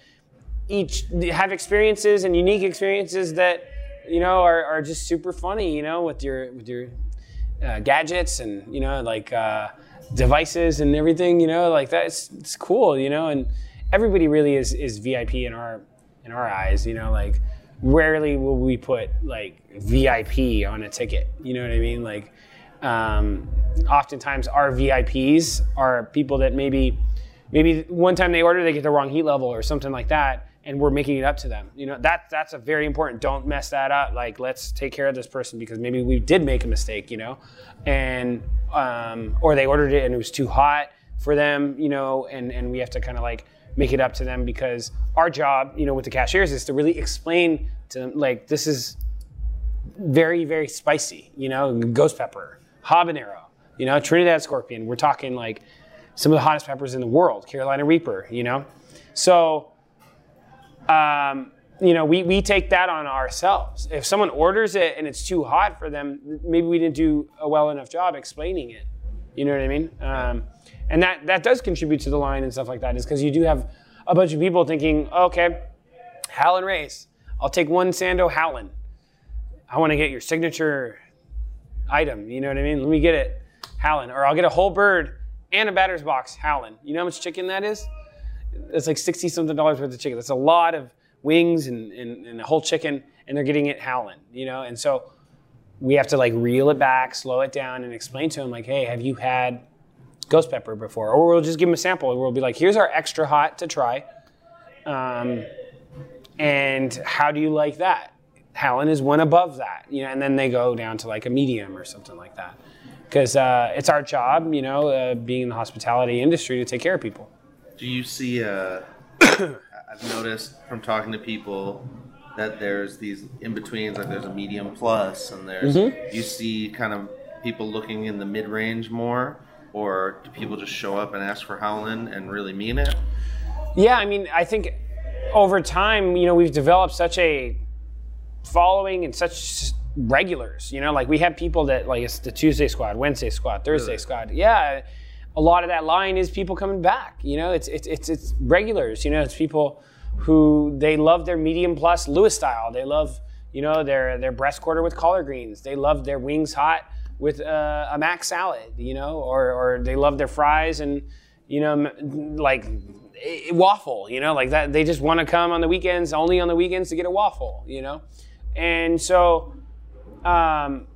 S3: each have experiences and unique experiences that you know are, are just super funny, you know, with your with your uh, gadgets and you know like uh, devices and everything, you know, like that. It's, it's cool, you know, and everybody really is is VIP in our in our eyes, you know, like rarely will we put like VIP on a ticket. You know what I mean? Like, um, oftentimes our VIPs are people that maybe, maybe one time they order, they get the wrong heat level or something like that, and we're making it up to them. You know, that that's a very important. Don't mess that up. Like, let's take care of this person because maybe we did make a mistake. You know, and um, or they ordered it and it was too hot for them. You know, and and we have to kind of like make it up to them because our job, you know, with the cashiers is to really explain to them like this is very very spicy, you know, ghost pepper, habanero, you know, Trinidad scorpion. We're talking like some of the hottest peppers in the world, Carolina Reaper, you know. So um, you know, we, we take that on ourselves. If someone orders it and it's too hot for them, maybe we didn't do a well enough job explaining it. You know what I mean? Um, and that, that does contribute to the line and stuff like that, is because you do have a bunch of people thinking, okay, Howlin' Ray's. I'll take one Sando Howlin'. I want to get your signature item. You know what I mean? Let me get it, Howlin'. Or I'll get a whole bird and a batter's box, Howlin'. You know how much chicken that is? It's like 60 something dollars worth of chicken. That's a lot of wings and, and, and a whole chicken, and they're getting it Howlin', you know? And so we have to like reel it back, slow it down, and explain to them, like, hey, have you had ghost pepper before? Or we'll just give them a sample we'll be like, here's our extra hot to try. Um, and how do you like that? Howlin' is one above that, you know, and then they go down to like a medium or something like that. Because uh, it's our job, you know, uh, being in the hospitality industry to take care of people.
S2: Do you see? Uh, I've noticed from talking to people that there's these in betweens, like there's a medium plus, and there's
S3: Mm-hmm.
S2: you see kind of people looking in the mid range more, or do people just show up and ask for Howlin and really mean it?
S3: Yeah, I mean, I think over time, you know, we've developed such a following and such regulars. You know, like we have people that like it's the Tuesday squad, Wednesday squad, Thursday
S2: Really?
S3: squad. Yeah, a lot of that line is people coming back. You know, it's it's it's, it's regulars. You know, it's people who they love their medium plus Lewis style. They love you know their their breast quarter with collard greens. They love their wings hot with uh, a mac salad. You know, or or they love their fries and you know like eh, waffle. You know, like that. They just want to come on the weekends, only on the weekends to get a waffle. You know, and so um,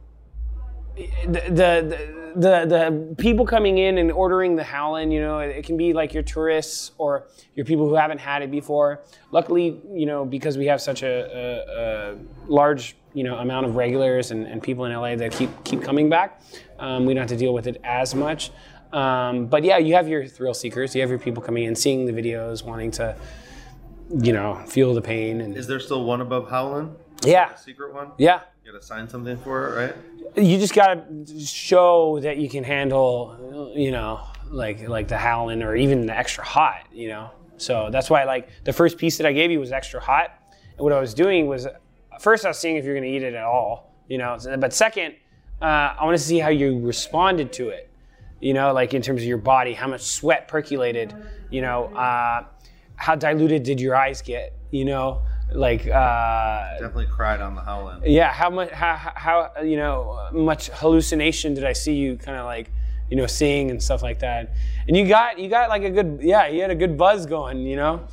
S3: the, the the people coming in and ordering the Howlin, you know, it, it can be like your tourists or your people who haven't had it before. Luckily, you know, because we have such a, a, a large you know amount of regulars and, and people in LA that keep keep coming back, um, we don't have to deal with it as much. Um, but yeah, you have your thrill seekers. You have your people coming in, seeing the videos, wanting to, you know, feel the pain and
S2: Is there still one above Howlin?
S3: Yeah,
S2: A secret one?
S3: yeah.
S2: You gotta sign something for it, right?
S3: you just gotta show that you can handle, you know, like like the howling or even the extra hot, you know. So that's why like the first piece that I gave you was extra hot. And what I was doing was first I was seeing if you're gonna eat it at all, you know. But second, uh, I want to see how you responded to it, you know, like in terms of your body, how much sweat percolated, you know, uh, how diluted did your eyes get, you know, like uh,
S2: Definitely cried on the Howlin.
S3: yeah how much how, how you know much hallucination did i see you kind of like you know seeing and stuff like that and you got you got like a good yeah you had a good buzz going you know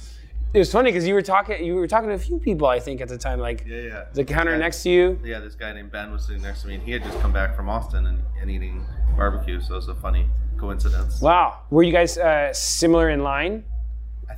S3: it was funny because you were talking you were talking to a few people i think at the time like
S2: Yeah, yeah.
S3: the counter
S2: Yeah.
S3: next to you
S2: Yeah, this guy named Ben was sitting next to me, and he had just come back from Austin and, and eating barbecue, so it was a funny coincidence.
S3: wow were you guys uh, similar in line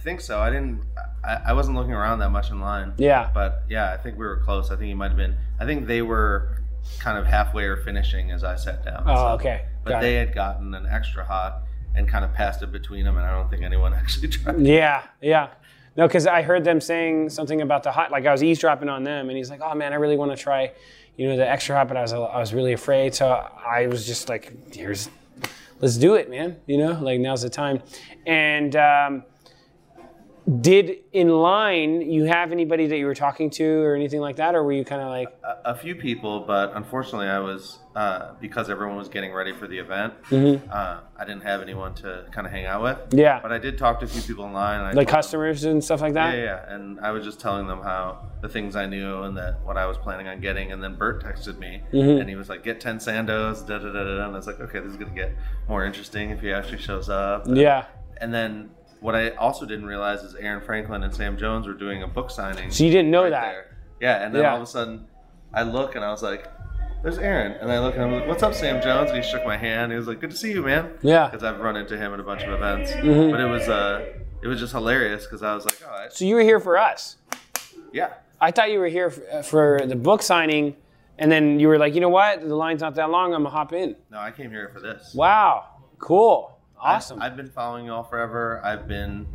S2: think so. I didn't. I, I wasn't looking around that much in line.
S3: yeah
S2: But yeah, I think we were close. I think he might have been. I think they were kind of halfway or finishing as I sat down.
S3: oh
S2: so-
S3: okay
S2: But
S3: Got
S2: they
S3: it.
S2: had gotten an extra hot and kind of passed it between them, and I don't think anyone actually tried.
S3: Yeah, yeah. No, because I heard them saying something about the hot. Like I was eavesdropping on them, and he's like, "Oh man, I really want to try, you know, the extra hot," but I was I was really afraid, so I was just like, "Here's, let's do it, man. You know, like now's the time." And um, did in line you have anybody that you were talking to or anything like that, or were you kind of like,
S2: a, a few people, but unfortunately, I was uh, because everyone was getting ready for the event.
S3: Mm-hmm.
S2: Uh, I didn't have anyone to kind of hang out with.
S3: Yeah.
S2: But I did talk to a few people online. And I
S3: like
S2: told them-
S3: customers and stuff like that?
S2: Yeah, yeah, and I was just telling them how the things I knew and that what I was planning on getting, and then Bert texted me,
S3: Mm-hmm.
S2: and he was like, "Get ten sandos." Da da da da. da," And I was like, "Okay, this is gonna get more interesting if he actually shows up."
S3: Yeah.
S2: And then what I also didn't realize is Aaron Franklin and Sam Jones were doing a book signing.
S3: So you didn't know
S2: right
S3: that?
S2: there. Yeah, and then
S3: Yeah.
S2: all of a sudden, I look and I was like, "There's Aaron," and I look and I'm like, "What's up, Sam Jones?" And he shook my hand. He was like, "Good to see you, man."
S3: Yeah.
S2: Because I've run into him at a bunch of events,
S3: Mhm.
S2: but it was uh, it was just hilarious because I was like, "Oh, I,
S3: So you were here for us.
S2: yeah."
S3: I thought you were here f- for the book signing, and then you were like, you know what? The line's not that long. I'm gonna hop in.
S2: No, I came here for this.
S3: Wow, cool, Awesome.
S2: I've, been following y'all forever. I've been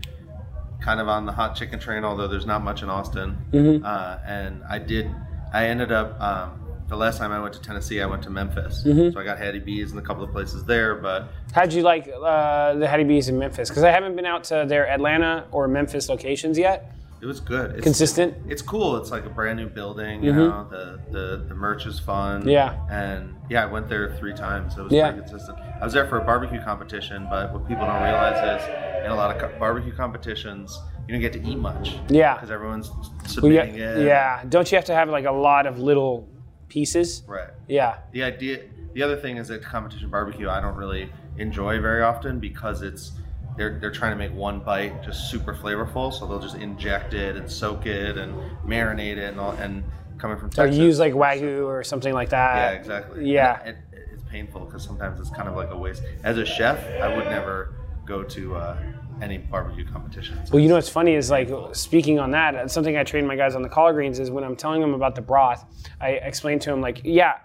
S2: kind of on the hot chicken train, although there's not much in Austin.
S3: Mm-hmm.
S2: Uh, and I did. I ended up. Um, the last time I went to Tennessee, I went to Memphis.
S3: Mm-hmm.
S2: So I got Hattie B's in a couple of places there, but
S3: How'd you like uh, the Hattie B's in Memphis? Because I haven't been out to their Atlanta or Memphis locations yet.
S2: It was good. It's,
S3: Consistent.
S2: It's cool. It's like a brand new building. You know, the, the the merch is fun.
S3: Mm-hmm. Yeah.
S2: And yeah, I went there three times. It was
S3: Yeah.
S2: pretty consistent. I was there for a barbecue competition, but what people don't realize is in a lot of co- barbecue competitions, you don't get to eat much.
S3: Yeah.
S2: Because everyone's
S3: Well,
S2: submitting
S3: yeah,
S2: it.
S3: yeah. Don't you have to have like a lot of little pieces?
S2: Right.
S3: Yeah.
S2: The idea. The other thing is that competition barbecue, I don't really enjoy very often because it's. They're, they're trying to make one bite just super flavorful, so they'll just inject it and soak it and marinate it and all. And coming from
S3: Or use like wagyu or something like that.
S2: Yeah, exactly.
S3: Yeah.
S2: And it, it's painful because sometimes it's kind of like a waste. As a chef, I would never go to uh, any barbecue competitions.
S3: Well, you know what's funny is like speaking on that. uh, Something I train my guys on the collard greens is when I'm telling them about the broth, I explain to them like, yeah,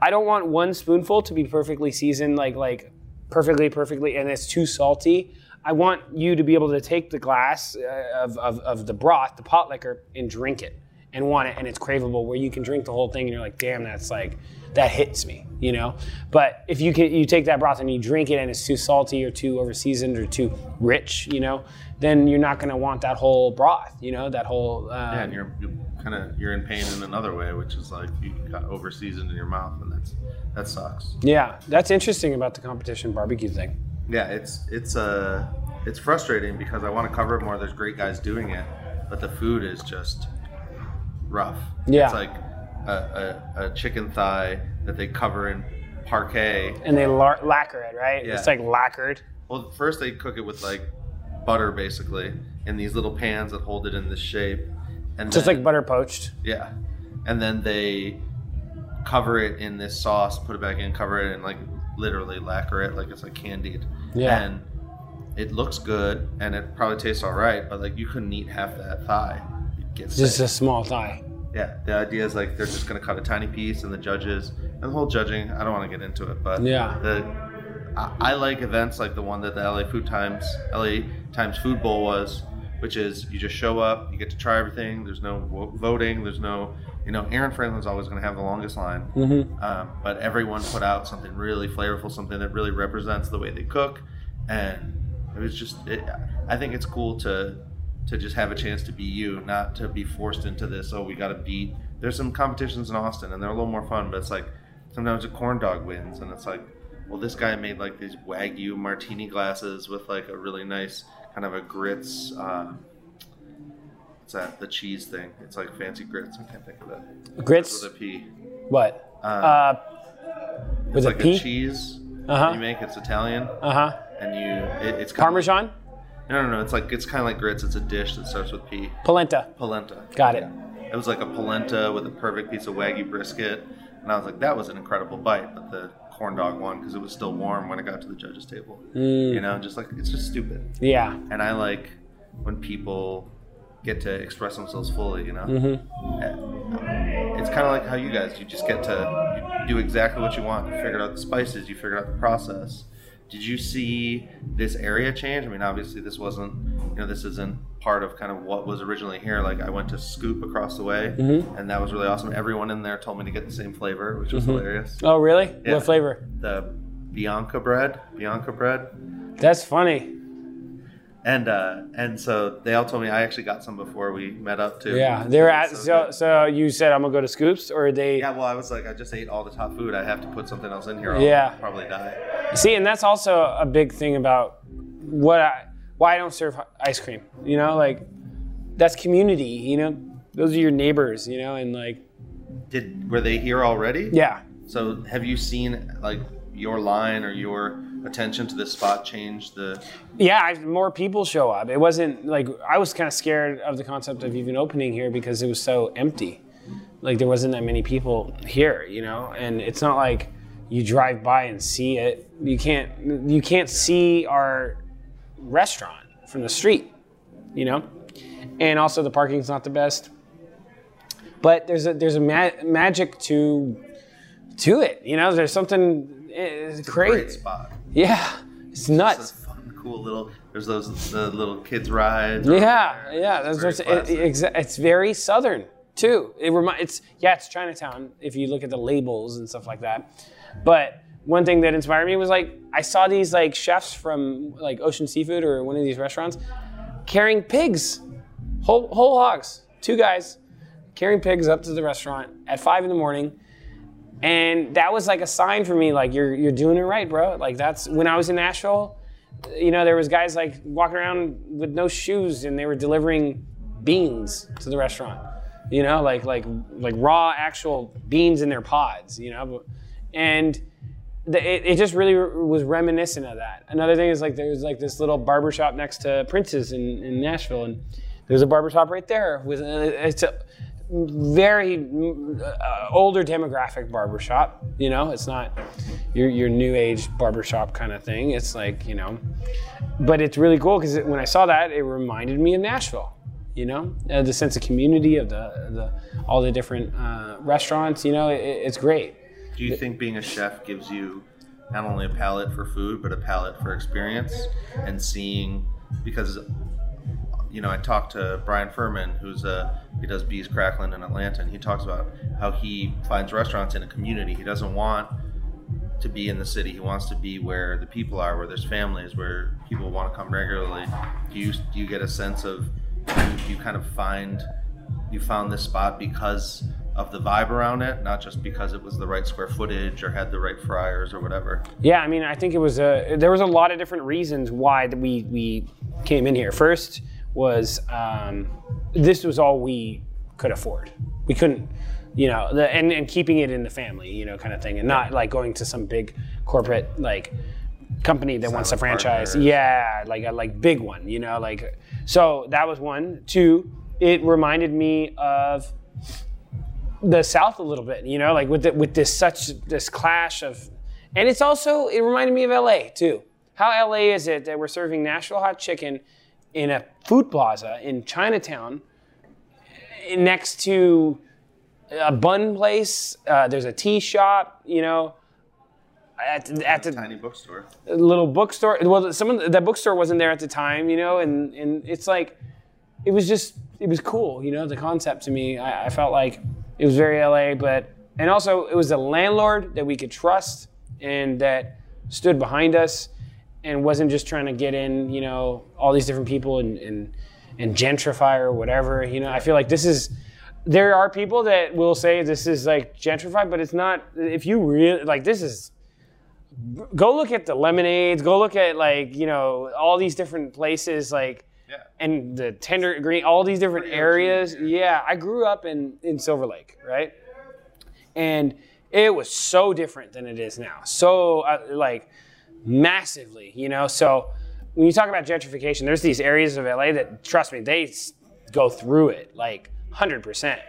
S3: I don't want one spoonful to be perfectly seasoned, like like perfectly, perfectly, and it's too salty. I want you to be able to take the glass uh, of, of, of the broth, the pot liquor, and drink it and want it, and it's craveable where you can drink the whole thing and you're like, damn, that's like that hits me, you know. But if you can, you take that broth and you drink it and it's too salty or too over seasoned or too rich, you know, then you're not gonna want that whole broth, you know, that whole. Uh,
S2: Yeah, and you're, you kind of you're in pain in another way, which is like you got over seasoned in your mouth, and that's that sucks.
S3: yeah, that's interesting about the competition barbecue thing.
S2: Yeah, it's it's uh it's frustrating because I want to cover it more. There's great guys doing it, but the food is just rough.
S3: Yeah.
S2: it's like a, a, a chicken thigh that they cover in Parkay.
S3: And they lacquer it, right?
S2: Yeah.
S3: It's like lacquered.
S2: Well, first they cook it with like butter, basically, in these little pans that hold it in this shape, and
S3: Just
S2: then-
S3: like butter poached.
S2: Yeah, and then they cover it in this sauce, put it back in, cover it, and like literally lacquer it like it's like candied.
S3: Yeah.
S2: And it looks good, and it probably tastes all right, but like you couldn't eat half that thigh.
S3: Just
S2: sick.
S3: a small thigh.
S2: Yeah. The idea is like they're just gonna cut a tiny piece, and the judges and the whole judging. I don't want to get into it, but
S3: Yeah.
S2: the I, I like events like the one that the LA Food Times LA Times Food Bowl was, which is you just show up, you get to try everything. There's no wo- voting. There's no, you know, Aaron Franklin's always going to have the longest line,
S3: Mm-hmm.
S2: um, but everyone put out something really flavorful, something that really represents the way they cook, and it was just. It, I think it's cool to to just have a chance to be you, not to be forced into this. Oh, we got to beat. There's some competitions in Austin, and they're a little more fun, but it's like sometimes a corn dog wins, and it's like, well, this guy made like these wagyu martini glasses with like a really nice kind of a grits. Uh, what's that? The cheese thing. It's like fancy grits. I can't think of it.
S3: Grits.
S2: With a P.
S3: What?
S2: Uh,
S3: Uh,
S2: it's
S3: with a
S2: like
S3: P?
S2: a cheese
S3: Uh-huh.
S2: you make. It's Italian,
S3: Uh huh.
S2: and you it, it's kind
S3: Parmesan.
S2: Of, no, no, no. It's like it's kind of like grits. It's a dish that starts with P.
S3: Polenta.
S2: Polenta.
S3: Got it.
S2: It was like a polenta with a perfect piece of wagyu brisket, and I was like, that was an incredible bite. But the corn dog won because it was still warm when it got to the judges' table.
S3: Mm.
S2: You know, just like it's just stupid.
S3: Yeah.
S2: And I like when people get to express themselves fully. You know,
S3: Mm-hmm.
S2: it's kind of like how you guys you just get to do exactly what you want. You figured out the spices. You figured out the process. Did you see this area change? I mean, obviously, this wasn't, you know, this isn't part of kind of what was originally here. Like, I went to Scoop across the way,
S3: Mm-hmm.
S2: and that was really awesome. Everyone in there told me to get the same flavor, which was hilarious.
S3: Oh, really?
S2: Yeah.
S3: What flavor?
S2: The Bianca bread, Bianca bread,
S3: That's funny.
S2: And uh, and so they all told me I actually got some before we met up too.
S3: Yeah. they're at.
S2: So
S3: So, so you said I'm gonna go to Scoops, or they?
S2: yeah, well, I was like, I just ate all the top food. I have to put something else in here. I'll
S3: Yeah.
S2: probably die.
S3: See, and that's also a big thing about what I, why I don't serve ice cream. You know, like that's community. You know, those are your neighbors. You know, and like
S2: Did were they here already?
S3: yeah,
S2: So have you seen like your line or your attention to this spot change the
S3: yeah. I, more people show up. It wasn't like I was kind of scared of the concept of even opening here because it was so empty. Like there wasn't that many people here. You know, and it's not like you drive by and see it. You can't. You can't see our restaurant from the street. You know, and also the parking's not the best. But there's a there's a ma- magic to to it. You know, there's something eh,
S2: great
S3: great. Yeah, it's
S2: It's
S3: nuts.
S2: a fun, cool little. There's those the little kids rides.
S3: Yeah, yeah. That's
S2: very
S3: what's, it,
S2: classic.
S3: it's very southern too. It remi- It's yeah, it's Chinatown if you look at the labels and stuff like that. But one thing that inspired me was like I saw these like chefs from like Ocean Seafood or one of these restaurants carrying pigs, whole whole hogs, two guys carrying pigs up to the restaurant at five in the morning. And that was like a sign for me, like you're you're doing it right, bro. Like that's when I was in Nashville, you know, there was guys like walking around with no shoes and they were delivering beans to the restaurant. You know, like like like raw actual beans in their pods, you know. And the, it, it just really was reminiscent of that. Another thing is like there's like this little barber shop next to Prince's in, in Nashville, and there's a barber shop right there with a, it's a very uh, older demographic barbershop. You know, it's not your your new age barbershop kind of thing. It's like you know, but it's really cool because when I saw that, it reminded me of Nashville. You know, uh, the sense of community of the, the all the different uh, restaurants. You know, it, it's great.
S2: Do you think being a chef gives you not only a palate for food, but a palate for experience and seeing? Because you know, I talked to Bryan Furman, who's a he does B's Cracklin' in Atlanta, and he talks about how he finds restaurants in a community. He doesn't want to be in the city. He wants to be where the people are, where there's families, where people want to come regularly. Do you you get a sense of you, you kind of find you found this spot because of the vibe around it, not just because it was the right square footage or had the right fryers or whatever.
S3: Yeah, I mean, I think it was a there was a lot of different reasons why we we came in here. First was um, this was all we could afford. We couldn't, you know, the, and, and keeping it in the family, you know, kind of thing, and not like going to some big corporate like company that wants a franchise.
S2: partners.
S3: Yeah, like a like big one, you know, like so that was one. Two, it reminded me of the South a little bit, you know, like with the, with this such this clash of, and it's also it reminded me of LA too. How LA is it that we're serving Nashville hot chicken in a food plaza in Chinatown next to a bun place? Uh, there's a tea shop, you know. At, at the
S2: Tiny bookstore.
S3: little bookstore. Well, some of the, that bookstore wasn't there at the time, you know, and and it's like, it was just it was cool, you know, the concept to me. I, I felt like it was very LA, but and also it was a landlord that we could trust and that stood behind us and wasn't just trying to get in, you know, all these different people and and, and gentrify or whatever. You know, I feel like this is. There are people that will say this is like gentrified, but it's not. If you really like, this is go look at the lemonades go look at like you know all these different places like
S2: Yeah.
S3: and the tender green all these different
S2: Pretty
S3: areas
S2: here.
S3: yeah i grew up in in silver lake right and it was so different than it is now so uh, like massively you know? So when you talk about gentrification there's these areas of la that trust me they go through it like 100%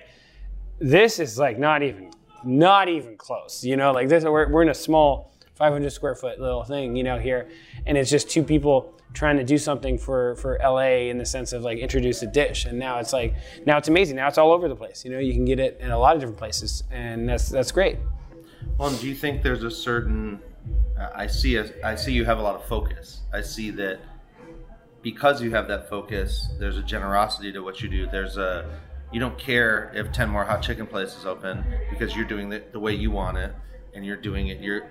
S3: this is like not even not even close you know? Like this we're, we're in a small 500 square foot little thing you know here and it's just two people trying to do something for for la in the sense of like introduce a dish and now it's like now it's amazing. Now it's all over the place you know? You can get it in a lot of different places and that's that's great.
S2: Well, do you think there's a certain? Uh, I see. A, I see you have a lot of focus. I see that because you have that focus, there's a generosity to what you do. There's a you don't care if ten more hot chicken places open because you're doing it the way you want it, and you're doing it. You're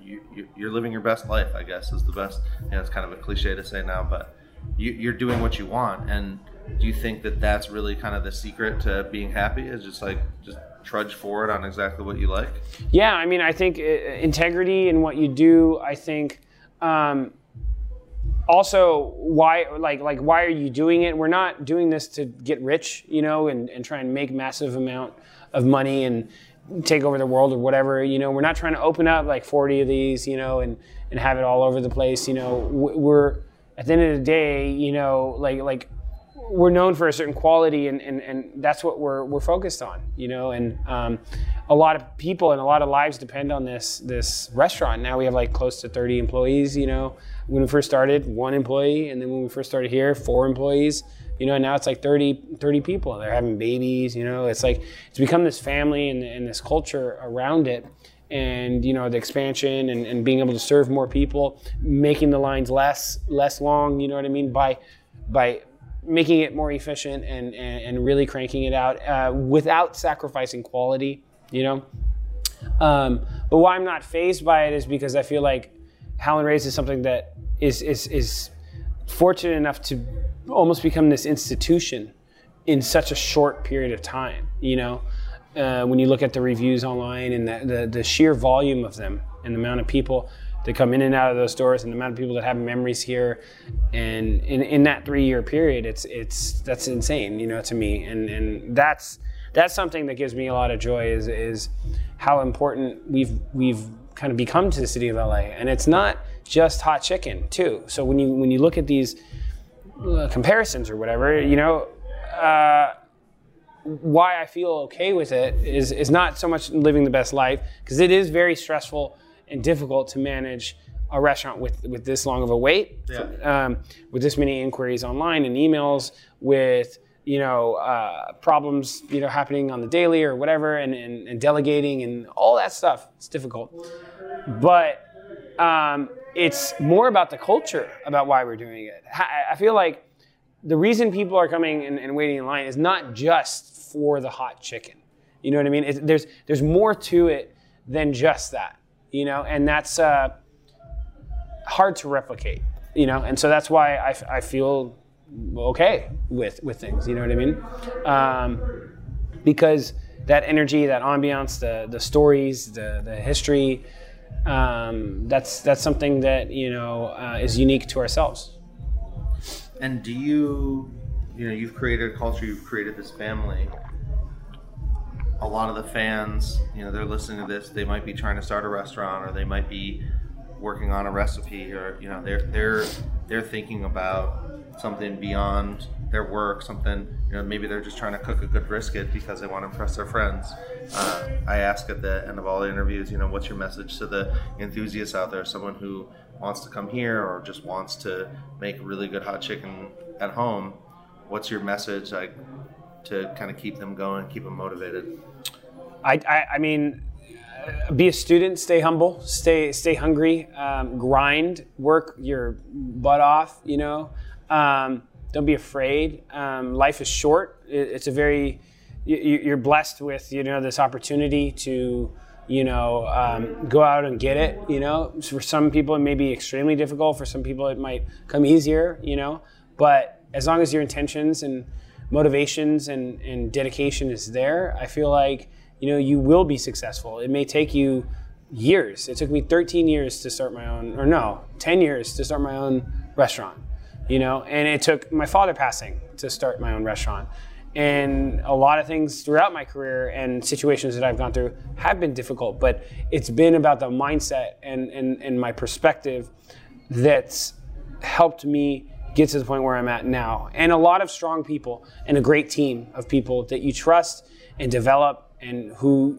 S2: you, you- you're living your best life. I guess is the best. You know, it's kind of a cliche to say now, but you, you're doing what you want. And do you think that that's really kind of the secret to being happy? Is just like just trudge forward on exactly what you like.
S3: Yeah, I mean, I think uh, integrity in what you do. I think um, also why, like, like why are you doing it? We're not doing this to get rich, you know, and, and try and make massive amount of money and take over the world or whatever. You know, we're not trying to open up like 40 of these, you know, and and have it all over the place. You know, we're at the end of the day, you know, like like we're known for a certain quality and, and, and that's what we're, we're focused on you know? And um, a lot of people and a lot of lives depend on this this restaurant. Now we have like close to 30 employees you know? When we first started one employee and then when we first started here four employees you know? And now it's like 30 30 people. They're having babies you know? It's like it's become this family and, and this culture around it. And you know the expansion and, and being able to serve more people making the lines less less long you know what i mean? By by making it more efficient and, and, and really cranking it out uh, without sacrificing quality, you know. Um, but why I'm not phased by it is because I feel like Howlin' Ray's is something that is, is, is fortunate enough to almost become this institution in such a short period of time, you know. Uh, when you look at the reviews online and the, the, the sheer volume of them and the amount of people that come in and out of those stores and the amount of people that have memories here and in, in that three year period it's it's that's insane you know to me. And and that's that's something that gives me a lot of joy is is how important we've we've kind of become to the city of LA and it's not just hot chicken too. So when you when you look at these uh, comparisons or whatever you know uh, why I feel okay with it is is not so much living the best life because it is very stressful and difficult to manage a restaurant with with this long of a wait,
S2: Yeah.
S3: um, with this many inquiries online and emails, with you know uh, problems you know happening on the daily or whatever, and, and, and delegating and all that stuff. It's difficult, but um, it's more about the culture about why we're doing it. I I feel like the reason people are coming and, and waiting in line is not just for the hot chicken. You know what I mean? It, there's there's more to it than just that. You know, and that's uh, hard to replicate. You know, and so that's why I, I feel okay with with things. You know what I mean? Um, because that energy, that ambiance, the the stories, the the history, um, that's that's something that you know uh, is unique to ourselves.
S2: And do you, you know, you've created a culture, you've created this family. A lot of the fans, you know, they're listening to this. They might be trying to start a restaurant, or they might be working on a recipe, or you know, they're they're they're thinking about something beyond their work. Something, you know, maybe they're just trying to cook a good brisket because they want to impress their friends. Uh, I ask at the end of all the interviews, you know, what's your message to the enthusiasts out there? Someone who wants to come here or just wants to make really good hot chicken at home. What's your message like to kind of keep them going, keep them motivated?
S3: I, I, I mean, uh, be a student, stay humble, stay stay hungry, um, grind, work your butt off. You know, um, don't be afraid. Um, life is short. It, it's a very you, you're blessed with you know this opportunity to you know um, go out and get it. You know, for some people it may be extremely difficult. For some people it might come easier. You know, but as long as your intentions and motivations and, and dedication is there, I feel like you know you will be successful. It may take you years. It took me 13 years to start my own, or no, 10 years to start my own restaurant. You know, and it took my father passing to start my own restaurant. And a lot of things throughout my career and situations that I've gone through have been difficult, but it's been about the mindset and, and, and my perspective that's helped me get to the point where I'm at now. And a lot of strong people and a great team of people that you trust and develop and who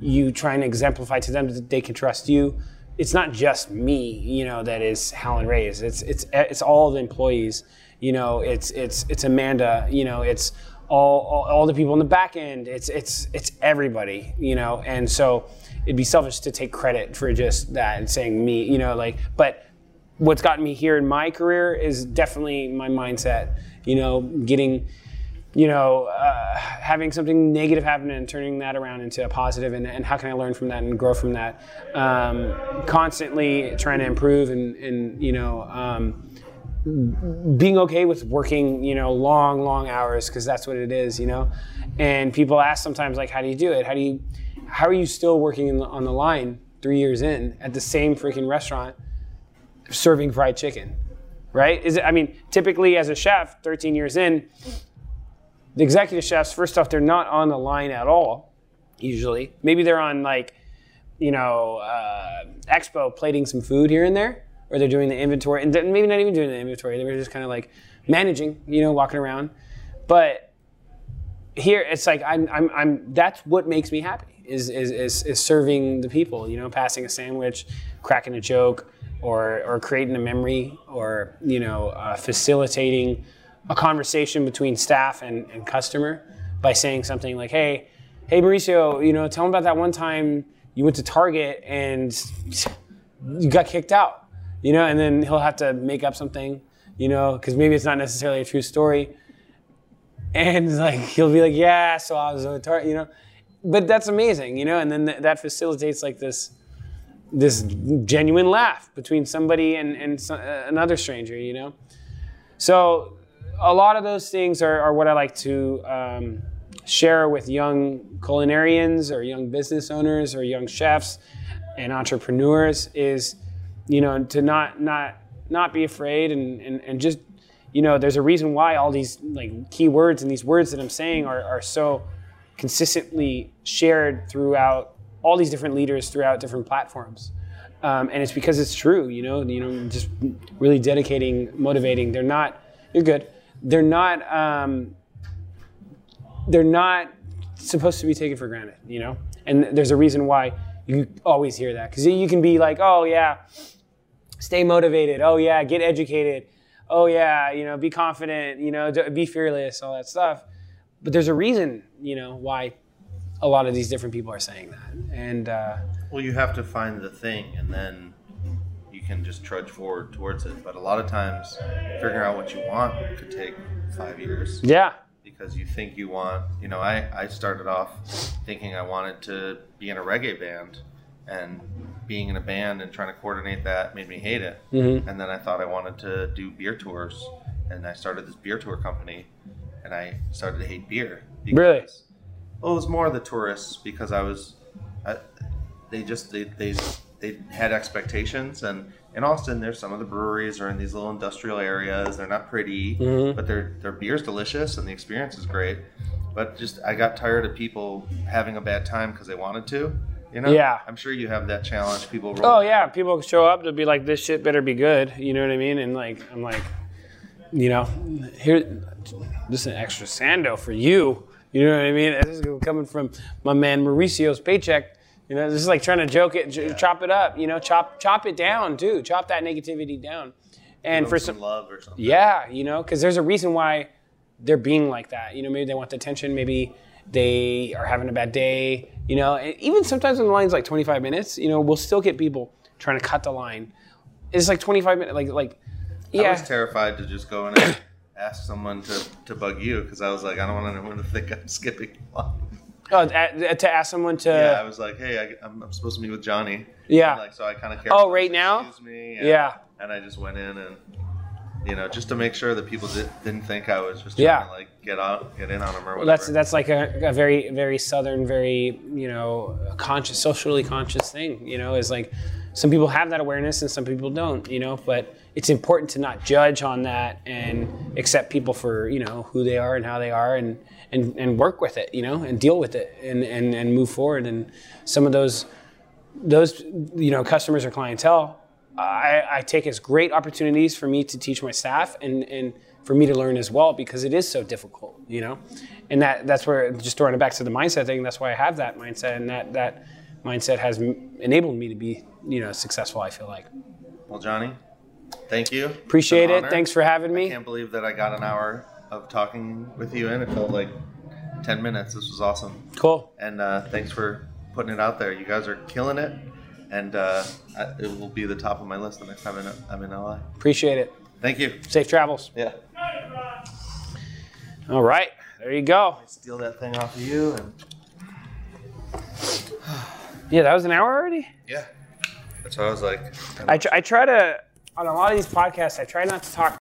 S3: you try and exemplify to them that they can trust you. It's not just me, you know, that is Howlin' Ray's. It's it's it's all the employees. You know, it's it's it's Amanda. You know, it's all, all all the people in the back end. It's it's it's everybody. You know, and so it'd be selfish to take credit for just that and saying me. You know, like but what's gotten me here in my career is definitely my mindset. You know, getting, you know, uh, having something negative happen and turning that around into a positive, and, and how can I learn from that and grow from that? Um, constantly trying to improve and, and you know, um, being okay with working, you know, long, long hours because that's what it is, you know. And people ask sometimes, like, how do you do it? How do you, how are you still working in the, on the line three years in at the same freaking restaurant? serving fried chicken, right? Is it? I mean, typically as a chef, 13 years in, the executive chefs, first off, they're not on the line at all. Usually, maybe they're on like, you know, uh, expo plating some food here and there, or they're doing the inventory, and maybe not even doing the inventory. They were just kind of like managing, you know, walking around. But here it's like I'm, I'm, I'm that's what makes me happy is, is, is, is serving the people you know passing a sandwich cracking a joke or, or creating a memory or you know uh, facilitating a conversation between staff and, and customer by saying something like hey hey mauricio you know tell them about that one time you went to target and you got kicked out you know and then he'll have to make up something you know because maybe it's not necessarily a true story. And like he'll be like, yeah, so I was at Target, you know, but that's amazing, you know, and then th- that facilitates like this this genuine laugh between somebody and and so, uh, another stranger, you know. So a lot of those things are, are what I like to um, share with young culinarians or young business owners or young chefs and entrepreneurs is you know to not not not be afraid and, and, and just you know there's a reason why all these like key words and these words that i'm saying are, are so consistently shared throughout all these different leaders throughout different platforms. Um, and it's because it's true you know you know just really dedicating motivating. They're not you're good they're not um, they're not supposed to be taken for granted you know and there's a reason why You always hear that because you can be like, oh yeah, stay motivated. Oh yeah, get educated. Oh yeah, you know, be confident. You know, be fearless. All that stuff. But there's a reason, you know, why a lot of these different people are saying that. And uh,
S2: Well, you have to find the thing, and then can just trudge forward towards it. But a lot of times, figuring out what you want could take five years
S3: yeah,
S2: because you think you want. You know, I I started off thinking I wanted to be in a reggae band, and being in a band and trying to coordinate that made me hate it.
S3: Mhm.
S2: And then I thought I wanted to do beer tours, and I started this beer tour company, and I started to hate beer.
S3: Really?
S2: Well, it was more the tourists because I was, I, they just they, they they had expectations, and in Austin, there's some of the breweries are in these little industrial areas. They're not pretty,
S3: Mhm.
S2: but their their beer's delicious and the experience is great. But just I got tired of people having a bad time because they wanted to. You know?
S3: Yeah.
S2: I'm sure you have that challenge. People. Roll
S3: Oh yeah, people show up to be like, this shit better be good. You know what I mean? And like, I'm like, you know, here, this is an extra sando for you. You know what I mean? This is coming from my man Mauricio's paycheck. You know, this is like trying to joke it, ch- chop it up. You know, chop chop it down too. Chop that negativity down. And
S2: Give
S3: for some,
S2: some love or something.
S3: yeah, you know, because there's a reason why they're being like that. You know, maybe they want the attention. Maybe they are having a bad day. You know, and even sometimes when the line's like 25 minutes, you know, we'll still get people trying to cut the line. It's like 25 minutes. Like, like, Yeah.
S2: I was terrified to just go in and ask someone to, to bug you because I was like, I don't want anyone to think I'm skipping. line.
S3: Oh, to ask someone to,
S2: Yeah, I was like, hey, I, I'm, I'm supposed to meet with Johnny.
S3: Yeah.
S2: And, like, so I kind of care.
S3: Oh, right now?
S2: Excuse me.
S3: Yeah.
S2: And I just went in and, you know, just to make sure that people did, didn't think I was just trying
S3: Yeah.
S2: to like get out, get in on them or whatever.
S3: that's that's like a, a very very southern, very you know conscious, socially conscious thing. You know, is like some people have that awareness and some people don't. You know, but it's important to not judge on that and accept people for you know who they are and how they are and and and work with it. You know, and deal with it and and and move forward. And some of those those you know customers or clientele I, I take as great opportunities for me to teach my staff and, and for me to learn as well because it is so difficult you know and that that's where just throwing it back to the mindset thing that's why i have that mindset and that that mindset has enabled me to be you know successful i feel like
S2: well, Johnny, thank you.
S3: appreciate it
S2: honor.
S3: thanks for having me.
S2: I can't believe that I got an hour of talking with you and it felt like 10 minutes. This was awesome.
S3: cool
S2: And uh, thanks for putting it out there. You guys are killing it. And uh, I, it will be the top of my list the next time I'm in, LA.
S3: appreciate it
S2: Thank you.
S3: safe travels
S2: Yeah.
S3: all right there you go I
S2: Steal that thing off of you. And
S3: yeah that was an hour already
S2: yeah. That's what I was like.
S3: I, tr- I try to on a lot of these podcasts i try not to talk